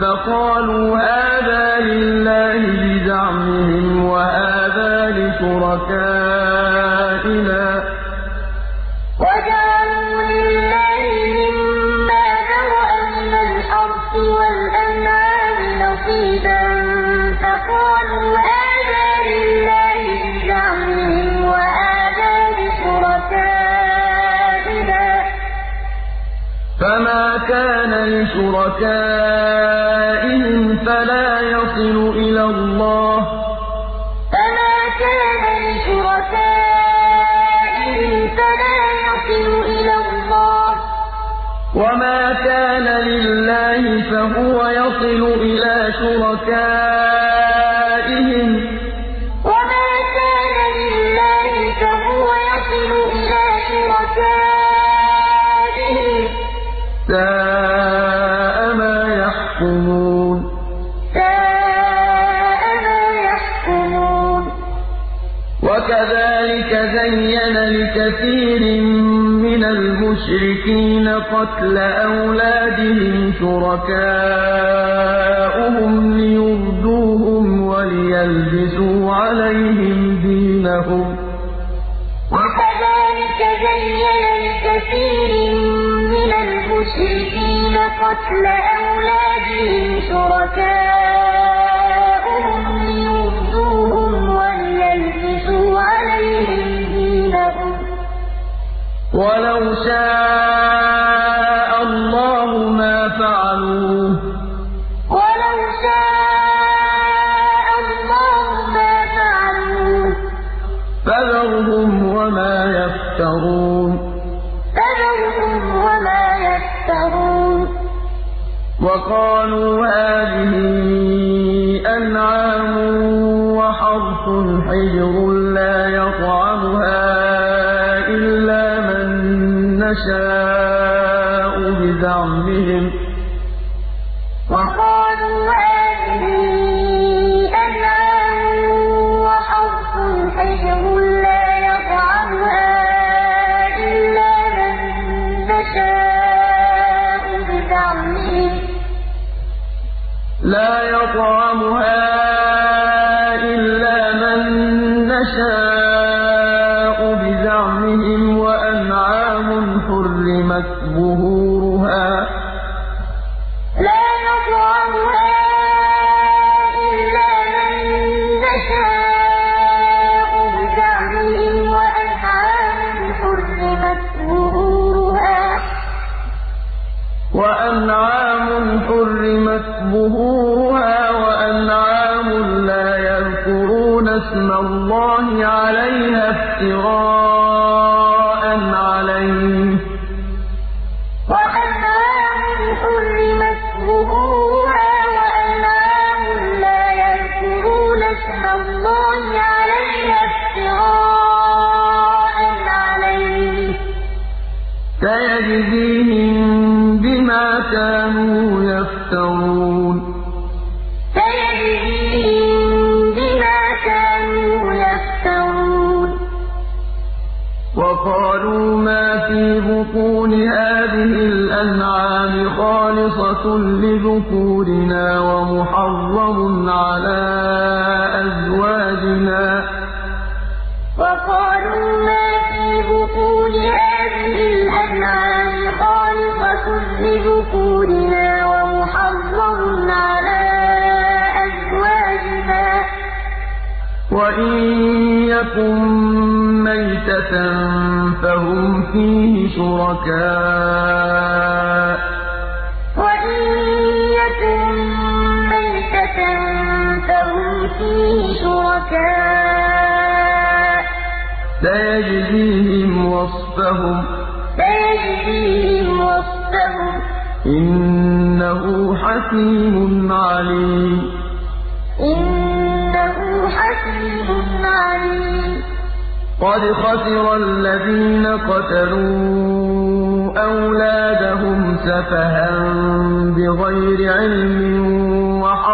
فَقَالُوا هَٰذَا لِلَّهِ بِزَعْمِهِمْ وَهَٰذَا لِشُرَكَائِنَا ۖ. كَانَ لِشُرَكَائِهِمْ فَلَا يَصِلُ إِلَى اللَّهِ ۖ. وَمَا كَانَ لِلَّهِ فَهُوَ يَصِلُ إِلَىٰ شُرَكَائِهِمْ ۗ. الْمُشْرِكِينَ قَتْلَ أَوْلَادِهِمْ شُرَكَاؤُهُمْ لِيُرْدُوهُمْ وَلِيَلْبِسُوا عَلَيْهِمْ دِينَهُمْ ۖ وَكَذَٰلِكَ زَيَّنَ لِكَثِيرٍ مِّنَ الْمُشْرِكِينَ قَتْلَ أَوْلَادِهِمْ شُرَكَاؤُهُمْ وَلَوْ شَاءَ نَّشَاءُ بِزَعْمِهِمْ ۚ عَلَيْهَا خَالِصَةٌ لِّذُكُورِنَا وَمُحَرَّمٌ عَلَىٰ أَزْوَاجِنَا ۖ. وَقَالُوا مَا فِي بُطُونِ هَٰذِهِ الْأَنْعَامِ خَالِصَةٌ لِّذُكُورِنَا وَمُحَرَّمٌ عَلَىٰ أَزْوَاجِنَا ۖ. وَإِن يَكُن مَّيْتَةً فَهُمْ فِيهِ شُرَكَاءُ ۚ. سَيَجْزِيهِمْ وَصْفَهُمْ ۚ. إِنَّهُ حَكِيمٌ عَلِيمٌ. إِنَّهُ حَكِيمٌ عَلِيمٌ. قَدْ خَسِرَ الَّذِينَ قَتَلُوا أَوْلَادَهُمْ سَفَهًا بِغَيْرِ عِلْمٍ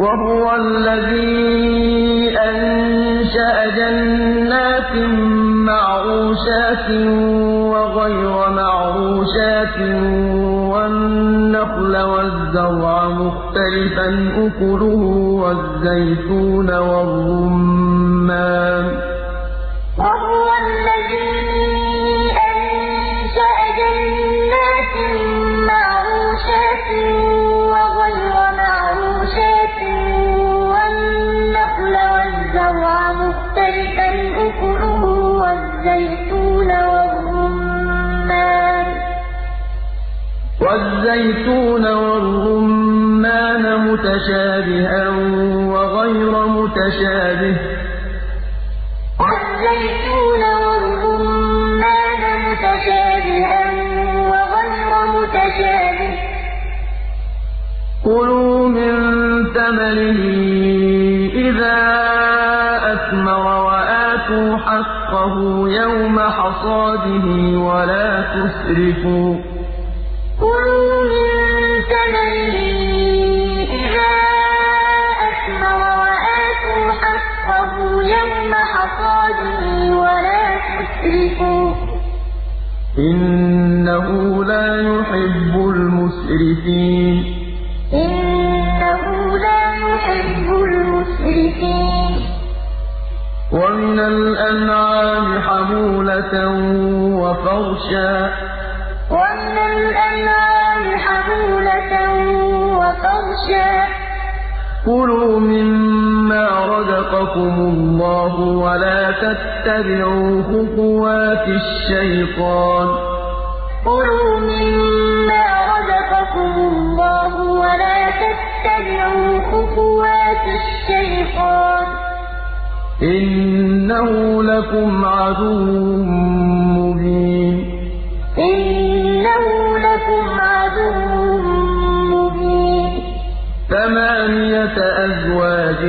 وَهُوَ الَّذِي أَنشَأَ جَنَّاتٍ مَّعْرُوشَاتٍ وَغَيْرَ مَعْرُوشَاتٍ وَالنَّخْلَ وَالزَّرْعَ مُخْتَلِفًا أُكُلُهُ وَالزَّيْتُونَ وَالرُّمَّانَ ۚ. مُتَشَابِهًا وَغَيْرَ متشابه. والزيتون والرمان متشابها وغير متشابه. كلوا من ثمره إذا أثمر وآتوا حقه يوم حصاده ولا تسرفوا. إنه لا يحب المسرفين. إِنَّهُ لَا يُحِبُّ الْمُسْرِفِينَ وَمِنَ الْأَنْعَامِ حَمُولَةً وَفَرْشًا ۚ. كُلُوا مِمَّا رَزَقَكُمُ اللَّهُ وَلَا تَتَّبِعُوا خُطُوَاتِ الشَّيْطَانِ ۚ. كُلُوا مِمَّا رَزَقَكُمُ اللَّهُ وَلَا تَتَّبِعُوا خُطُوَاتِ الشَّيْطَانِ ۚ. إِنَّهُ لَكُمْ عَدُوٌّ مُّبِينٌ. إِنَّهُ لَكُمْ عَدُوٌّ مُّبِينٌ. ثَمَانِيَةَ أَزْوَاجٍ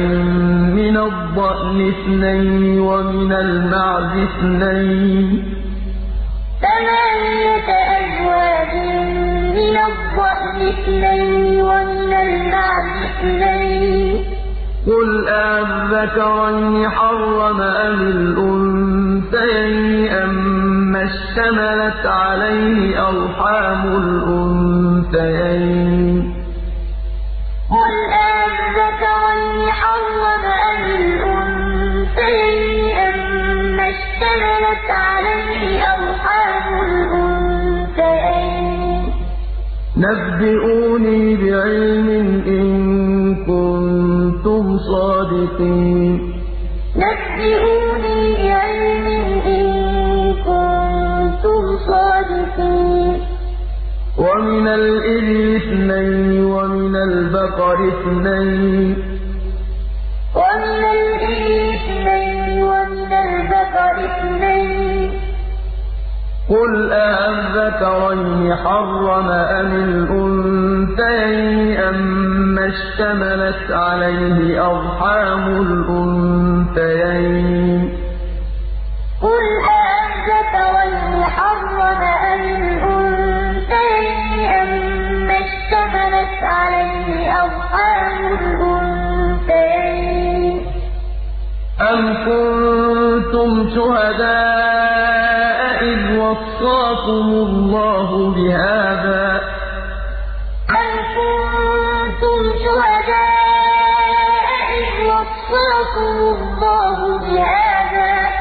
مِّنَ الضَّأْنِ اثْنَيْنِ وَمِنَ الْمَعْزِ اثْنَيْنِ ۗ. ثَمَانِيَةَ أَزْوَاجٍ مِّنَ الضَّأْنِ اثْنَيْنِ وَمِنَ الْمَعْزِ اثْنَيْنِ ۗ. قُلْ أَٰلذَّكَرَيْنِ حَرَّمَ أَمِ الْأُنثَيَيْنِ أَمَّا اشْتَمَلَتْ عَلَيْهِ أَرْحَامُ الْأُنثَيَيْنِ ۖ. قُلْ أَٰلذَّكَرَيْنِ حَرَّمَ أَمِ الْأُنثَيَيْنِ أَمَّا اشْتَمَلَتْ عَلَيْهِ أَرْحَامُ الْأُنثَيَيْنِ ۖ. نَبِّئُونِي بِعِلْمٍ إِن كُنتُمْ صَادِقِينَ. وَمِنَ الْإِبِلِ اثْنَيْنِ وَمِنَ الْبَقَرِ اثْنَيْنِ ۗ. وَمِنَ الْإِبِلِ اثْنَيْنِ وَمِنَ الْبَقَرِ اثْنَيْنِ ۗ. قُلْ أَٰلذَّكَرَيْنِ حَرَّمَ أَمِ الْأُنثَيَيْنِ أَمَّا اشْتَمَلَتْ عَلَيْهِ أَرْحَامُ الْأُنثَيَيْنِ ۖ؟ قُلْ أَٰلذَّكَرَيْنِ حَرَّمَ أَمِ الْأُنثَيَيْنِ اشْتَمَلَتْ عَلَيْهِ أَرْحَامُ الْأُنثَيَيْنِ ۖ. أَمْ كُنتُمْ شُهَدَاءَ إِذْ وَصَّاكُمُ اللَّهُ بِهَٰذَا ۚ؟ أَمْ كُنتُمْ شُهَدَاءَ إِذْ وَصَّاكُمُ اللَّهُ بِهَٰذَا ۚ؟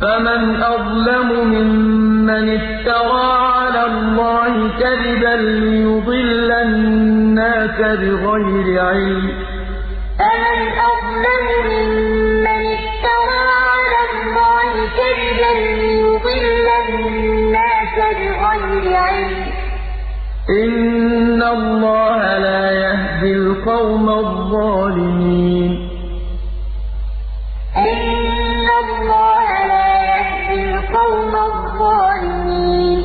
فَمَنْ أَظْلَمُ مِمَّنِ افْتَرَىٰ عَلَى اللَّهِ كَذِبًا لِّيُضِلَّ النَّاسَ بِغَيْرِ عِلْمٍ ۗ. فَمَنْ أَظْلَمُ مِمَّنِ افْتَرَىٰ عَلَى اللَّهِ كَذِبًا لِّيُضِلَّ النَّاسَ بِغَيْرِ عِلْمٍ ۗ؟ إِنَّ اللَّهَ لَا يَهْدِي الْقَوْمَ الظَّالِمِينَ. إِنَّ اللَّهَ لَا يَهْدِي الْقَوْمَ الظَّالِمِينَ.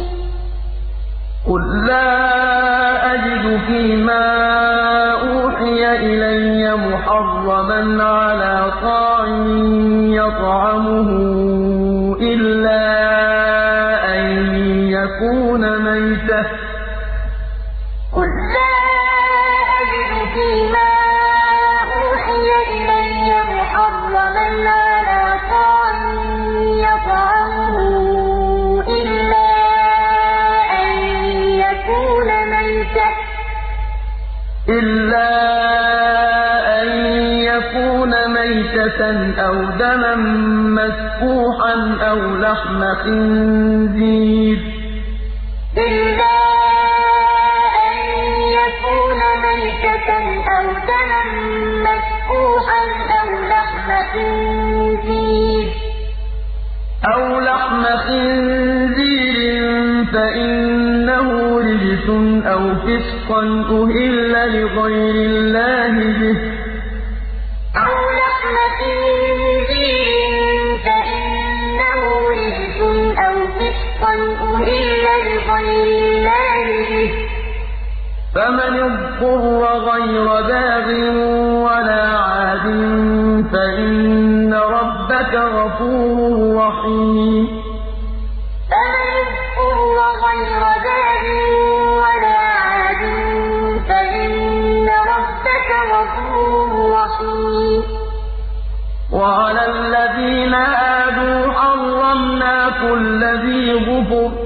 قُل لَّا عَلَىٰ طَاعِمٍ يَطْعَمُهُ إِلَّا أَن يَكُونَ أَوْ دَمًا مَّسْفُوحًا أَوْ لَحْمَ خِنزِيرٍ. إِلَّا أَن يَكُونَ مَيْتَةً أَوْ دَمًا مَّسْفُوحًا أَوْ لَحْمَ خِنزِيرٍ. أَوْ لَحْمَ خِنزِيرٍ فَإِنَّهُ رِجْسٌ أَوْ فِسْقًا أُهِلَّ لِغَيْرِ اللَّهِ بِهِ ۚ. فَمَنِ اضْطُرَّ غَيْرَ بَاغٍ وَلَا عَادٍ فَإِنَّ رَبَّكَ غَفُورٌ رَّحِيمٌ فَمَنِ اضْطُرَّ غَيْرَ بَاغٍ وَلَا عَادٍ فَإِنَّ رَبَّكَ غَفُورٌ رَّحِيمٌ وَعَلَى الَّذِينَ هَادُوا حَرَّمْنَا كُلَّ ذِي ظُفُرٍ ۖ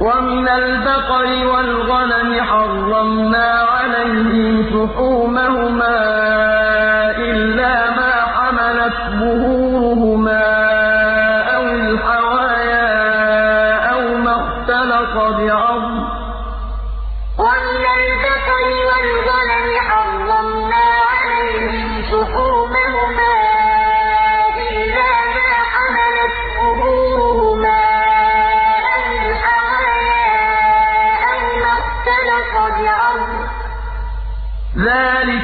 وَمِنَ الْبَقَرِ وَالْغَنَمِ حَرَّمْنَا عَلَيْهِمْ شُحُومَهُمَا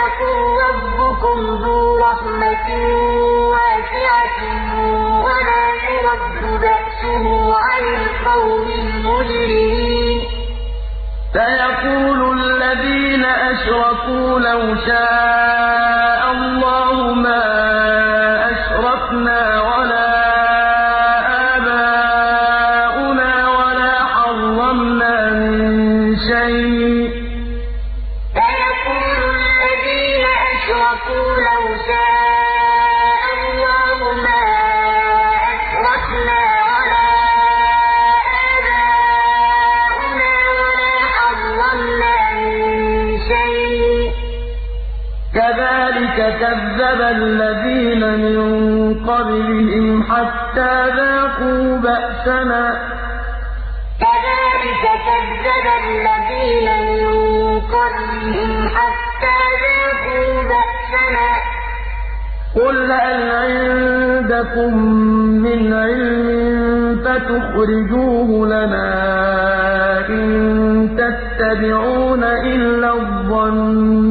فَقُل رَّبُّكُمْ ذُو رَحْمَةٍ وَاسِعَةٍ وَلَا يُرَدُّ بَأْسُهُ عَنِ الْقَوْمِ الْمُجْرِمِينَ سَيَقُولُ الَّذِينَ أَشْرَكُوا لَوْ شَاءَ حَتَّىٰ ذَاقُوا بَأْسَنَا ۗ. كَذَٰلِكَ كَذَّبَ الَّذِينَ مِن قَبْلِهِمْ حَتَّىٰ ذَاقُوا بَأْسَنَا ۗ. قُلْ هَلْ عِندَكُم مِّنْ عِلْمٍ فَتُخْرِجُوهُ لَنَا ۖ إِن تَتَّبِعُونَ إِلَّا الظَّنَّ ۖ.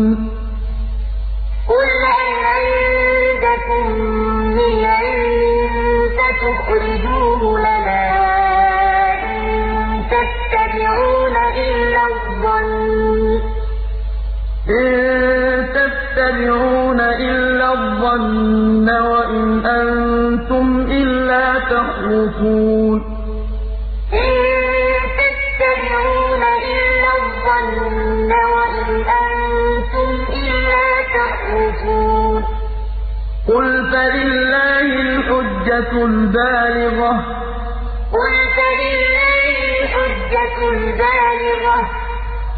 وَإِنْ أَنتُمْ إِلَّا تَخْرُصُونَ إِن تَتَّبِعُونَ إِلَّا الظَّنَّ وَإِنْ أَنتُمْ إِلَّا تَخْرُصُونَ قُلْ فَلِلَّهِ الْحُجَّةُ الْبَالِغَةُ ۖ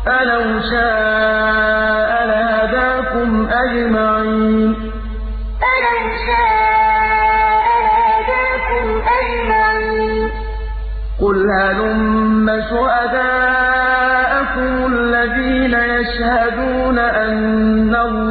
فَلَوْ شَاءَ لَهَدَاكُمْ أَجْمَعِينَ. قُلْ هَلُمَّ شُهَدَاءَكُمُ الَّذِينَ يَشْهَدُونَ أَنَّ اللَّهَ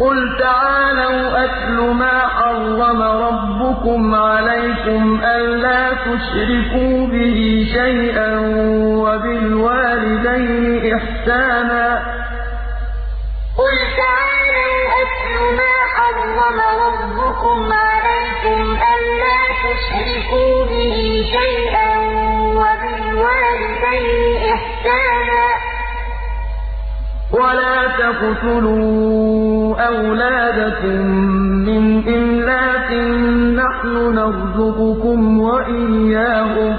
قل تعالوا أتل ما حرم ربكم عليكم ألا تشركوا به شيئا وبالوالدين إحسانا. قل تعالوا أتل ما حرم ربكم عليكم ألا تشركوا به شيئا وَبِالْوَالِدَيْنِ إِحْسَانًا. وَلَا تَقْتُلُوا أَوْلَادَكُم مِّنْ إِمْلَاقٍ ۖ نَّحْنُ نَرْزُقُكُمْ وَإِيَّاهُمْ ۖ.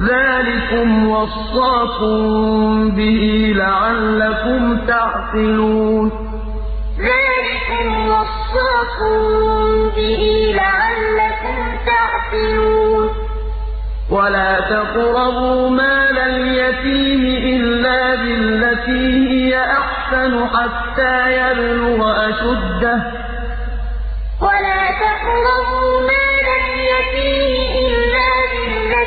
ذَٰلِكُمْ وَصَّاكُم بِهِ لَعَلَّكُمْ تَعْقِلُونَ وَلَا تَقْرَبُوا مَالَ الْيَتِيمِ إِلَّا بِالَّتِي هِيَ أَحْسَنُ حَتَّىٰ يَبْلُغَ أَشُدَّهُ ۖ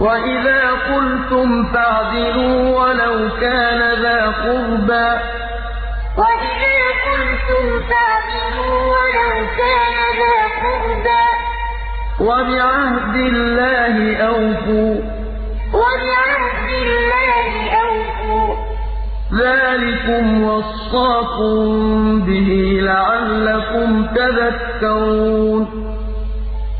وَإِذَا قُلْتُمْ فَاعْدِلُوا وَلَوْ كَانَ ذَا قُرْبَىٰ ۖ وَبِعَهْدِ اللَّهِ أَوْفُوا ۚ ذَٰلِكُمْ وَصَّاكُم بِهِ لَعَلَّكُمْ تَذَكَّرُونَ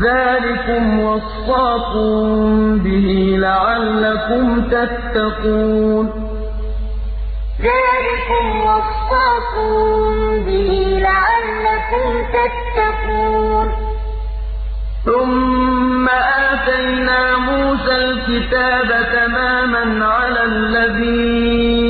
ذَٰلِكُمْ وَصَّاكُم بِهِ لَعَلَّكُمْ تَتَّقُونَ. ثُمَّ آتَيْنَا مُوسَى الْكِتَابَ تَمَامًا عَلَى الَّذِي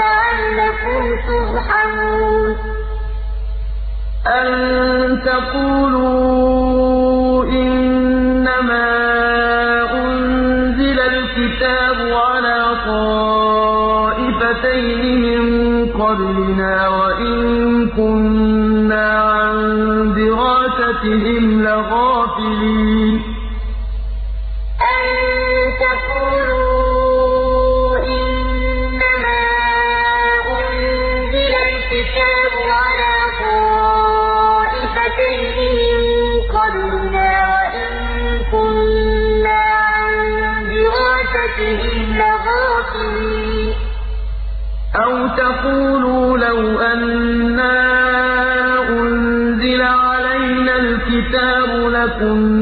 لَعَلَّكُمْ تُرْحَمُونَ. أَن تَقُولُوا إِنَّمَا أُنزِلَ الْكِتَابُ عَلَىٰ طَائِفَتَيْنِ مِن قَبْلِنَا وَإِن كُنَّا عَن دِرَاسَتِهِمْ لَغَافِلِينَ تَقُولُوا لَوْ أَنَّا أُنزِلَ عَلَيْنَا الْكِتَابُ لَكُنَّا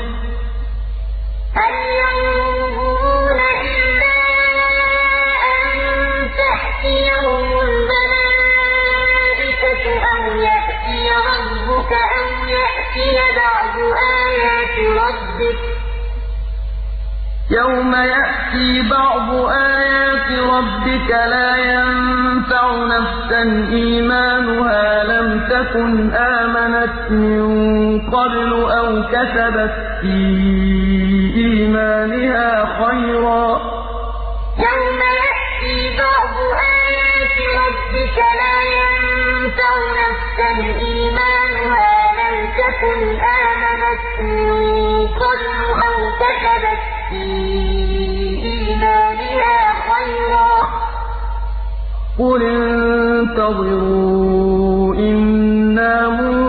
يَأْتِيَ بَعْضُ آيَاتِ رَبِّكَ ۗ يَوْمَ يَأْتِي بَعْضُ آيَاتِ رَبِّكَ لَا يَنفَعُ نَفْسًا إِيمَانُهَا لَمْ تَكُنْ آمَنَتْ مِن قَبْلُ أَوْ كَسَبَتْ فِي إِيمَانِهَا خَيْرًا ۗ. يَوْمَ يَأْتِي بَعْضُ آيَاتِ رَبِّكَ لَا يَنفَعُ نَفْسًا إِيمَانُهَا تَكُنْ آمَنَتْ مِن قَبْلُ أَوْ كَسَبَتْ فِي إِيمَانِهَا خَيْرًا ۗ. قُلِ انتَظِرُوا إِنَّا مُنتَظِرُونَ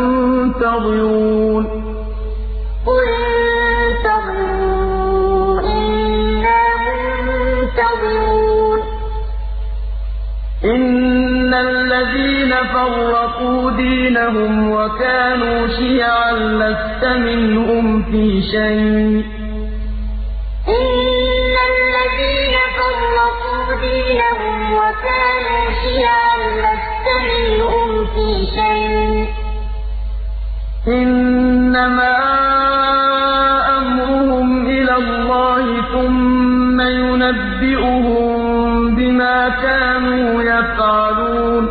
الَّذِينَ فَرَّقُوا دِينَهُمْ وَكَانُوا شِيَعًا لَّسْتَ مِنْهُمْ فِي شَيْءٍ ۚ. إِنَّ الَّذِينَ فَرَّقُوا دِينَهُمْ وَكَانُوا شِيَعًا لَّسْتَ مِنْهُمْ فِي شَيْءٍ ۚ. إِنَّمَا أَمْرُهُمْ إِلَى اللَّهِ ثُمَّ يُنَبِّئُهُم بِمَا كَانُوا يَفْعَلُونَ.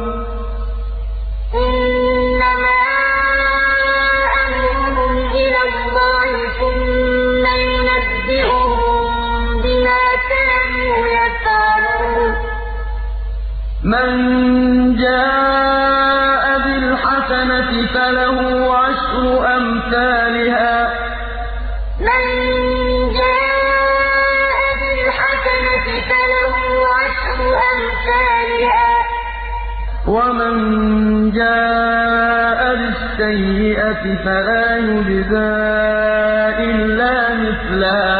بِالسَّيِّئَةِ فَلَا يُجْزَىٰ إِلَّا مِثْلَهَا.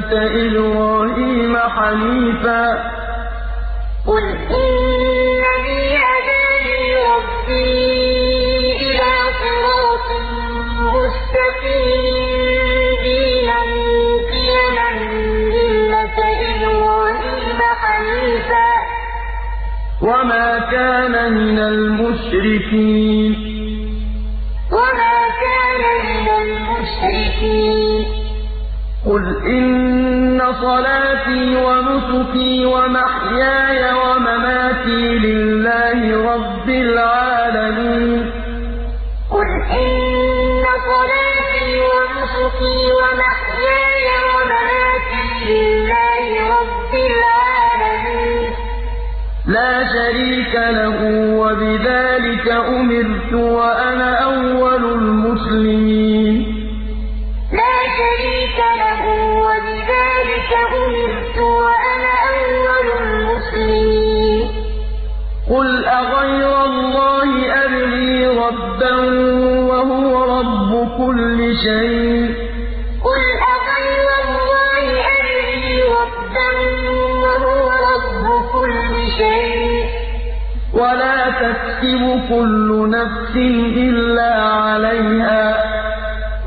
مِّلَّةَ إِبْرَاهِيمَ حَنِيفًا ۖ. قُلْ إِنَّنِي هَدَانِي رَبِّي إِلَىٰ صِرَاطٍ مُّسْتَقِيمٍ دِينًا قِيَمًا مِّلَّةَ إِبْرَاهِيمَ حَنِيفًا ۖ. وَمَا كَانَ مِنَ الْمُشْرِكِينَ. إِنَّ صَلَاتِي وَنُسُكِي وَمَحْيَايَ وَمَمَاتِي لِلَّهِ رَبِّ الْعَالَمِينَ قُلْ إِنَّ صَلَاتِي وَنُسُكِي وَمَحْيَايَ وَمَمَاتِي لِلَّهِ رَبِّ الْعَالَمِينَ لَا شَرِيكَ لَهُ ۖ وَبِذَٰلِكَ أُمِرْتُ وَأَنَا أَوَّلُ الْمُسْلِمِينَ وَبِذَٰلِكَ أُمِرْتُ وَأَنَا أَوَّلُ الْمُسْلِمِينَ. قُلْ أَغَيْرَ اللَّهِ أَبْغِي رَبًّا وَهُوَ رَبُّ كُلِّ شَيْءٍ ۚ. قُلْ أَغَيْرَ اللَّهِ أَبْغِي رَبًّا وَهُوَ رَبُّ كُلِّ شَيْءٍ ۚ. وَلَا تَكْسِبُ كُلُّ نَفْسٍ إِلَّا عَلَيْهَا ۚ.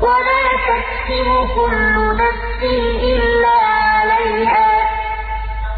وَلَا تَكْسِبُ كُلُّ نَفْسٍ إِلَّا عَلَيْهَا ۚ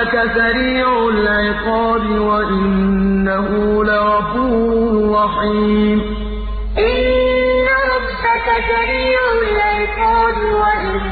رَبَّكَ سَرِيعُ الْعِقَابِ وَإِنَّهُ لَغَفُورٌ رَّحِيمٌ. إِنَّ رَبَّكَ سَرِيعُ الْعِقَابِ وَإِنَّهُ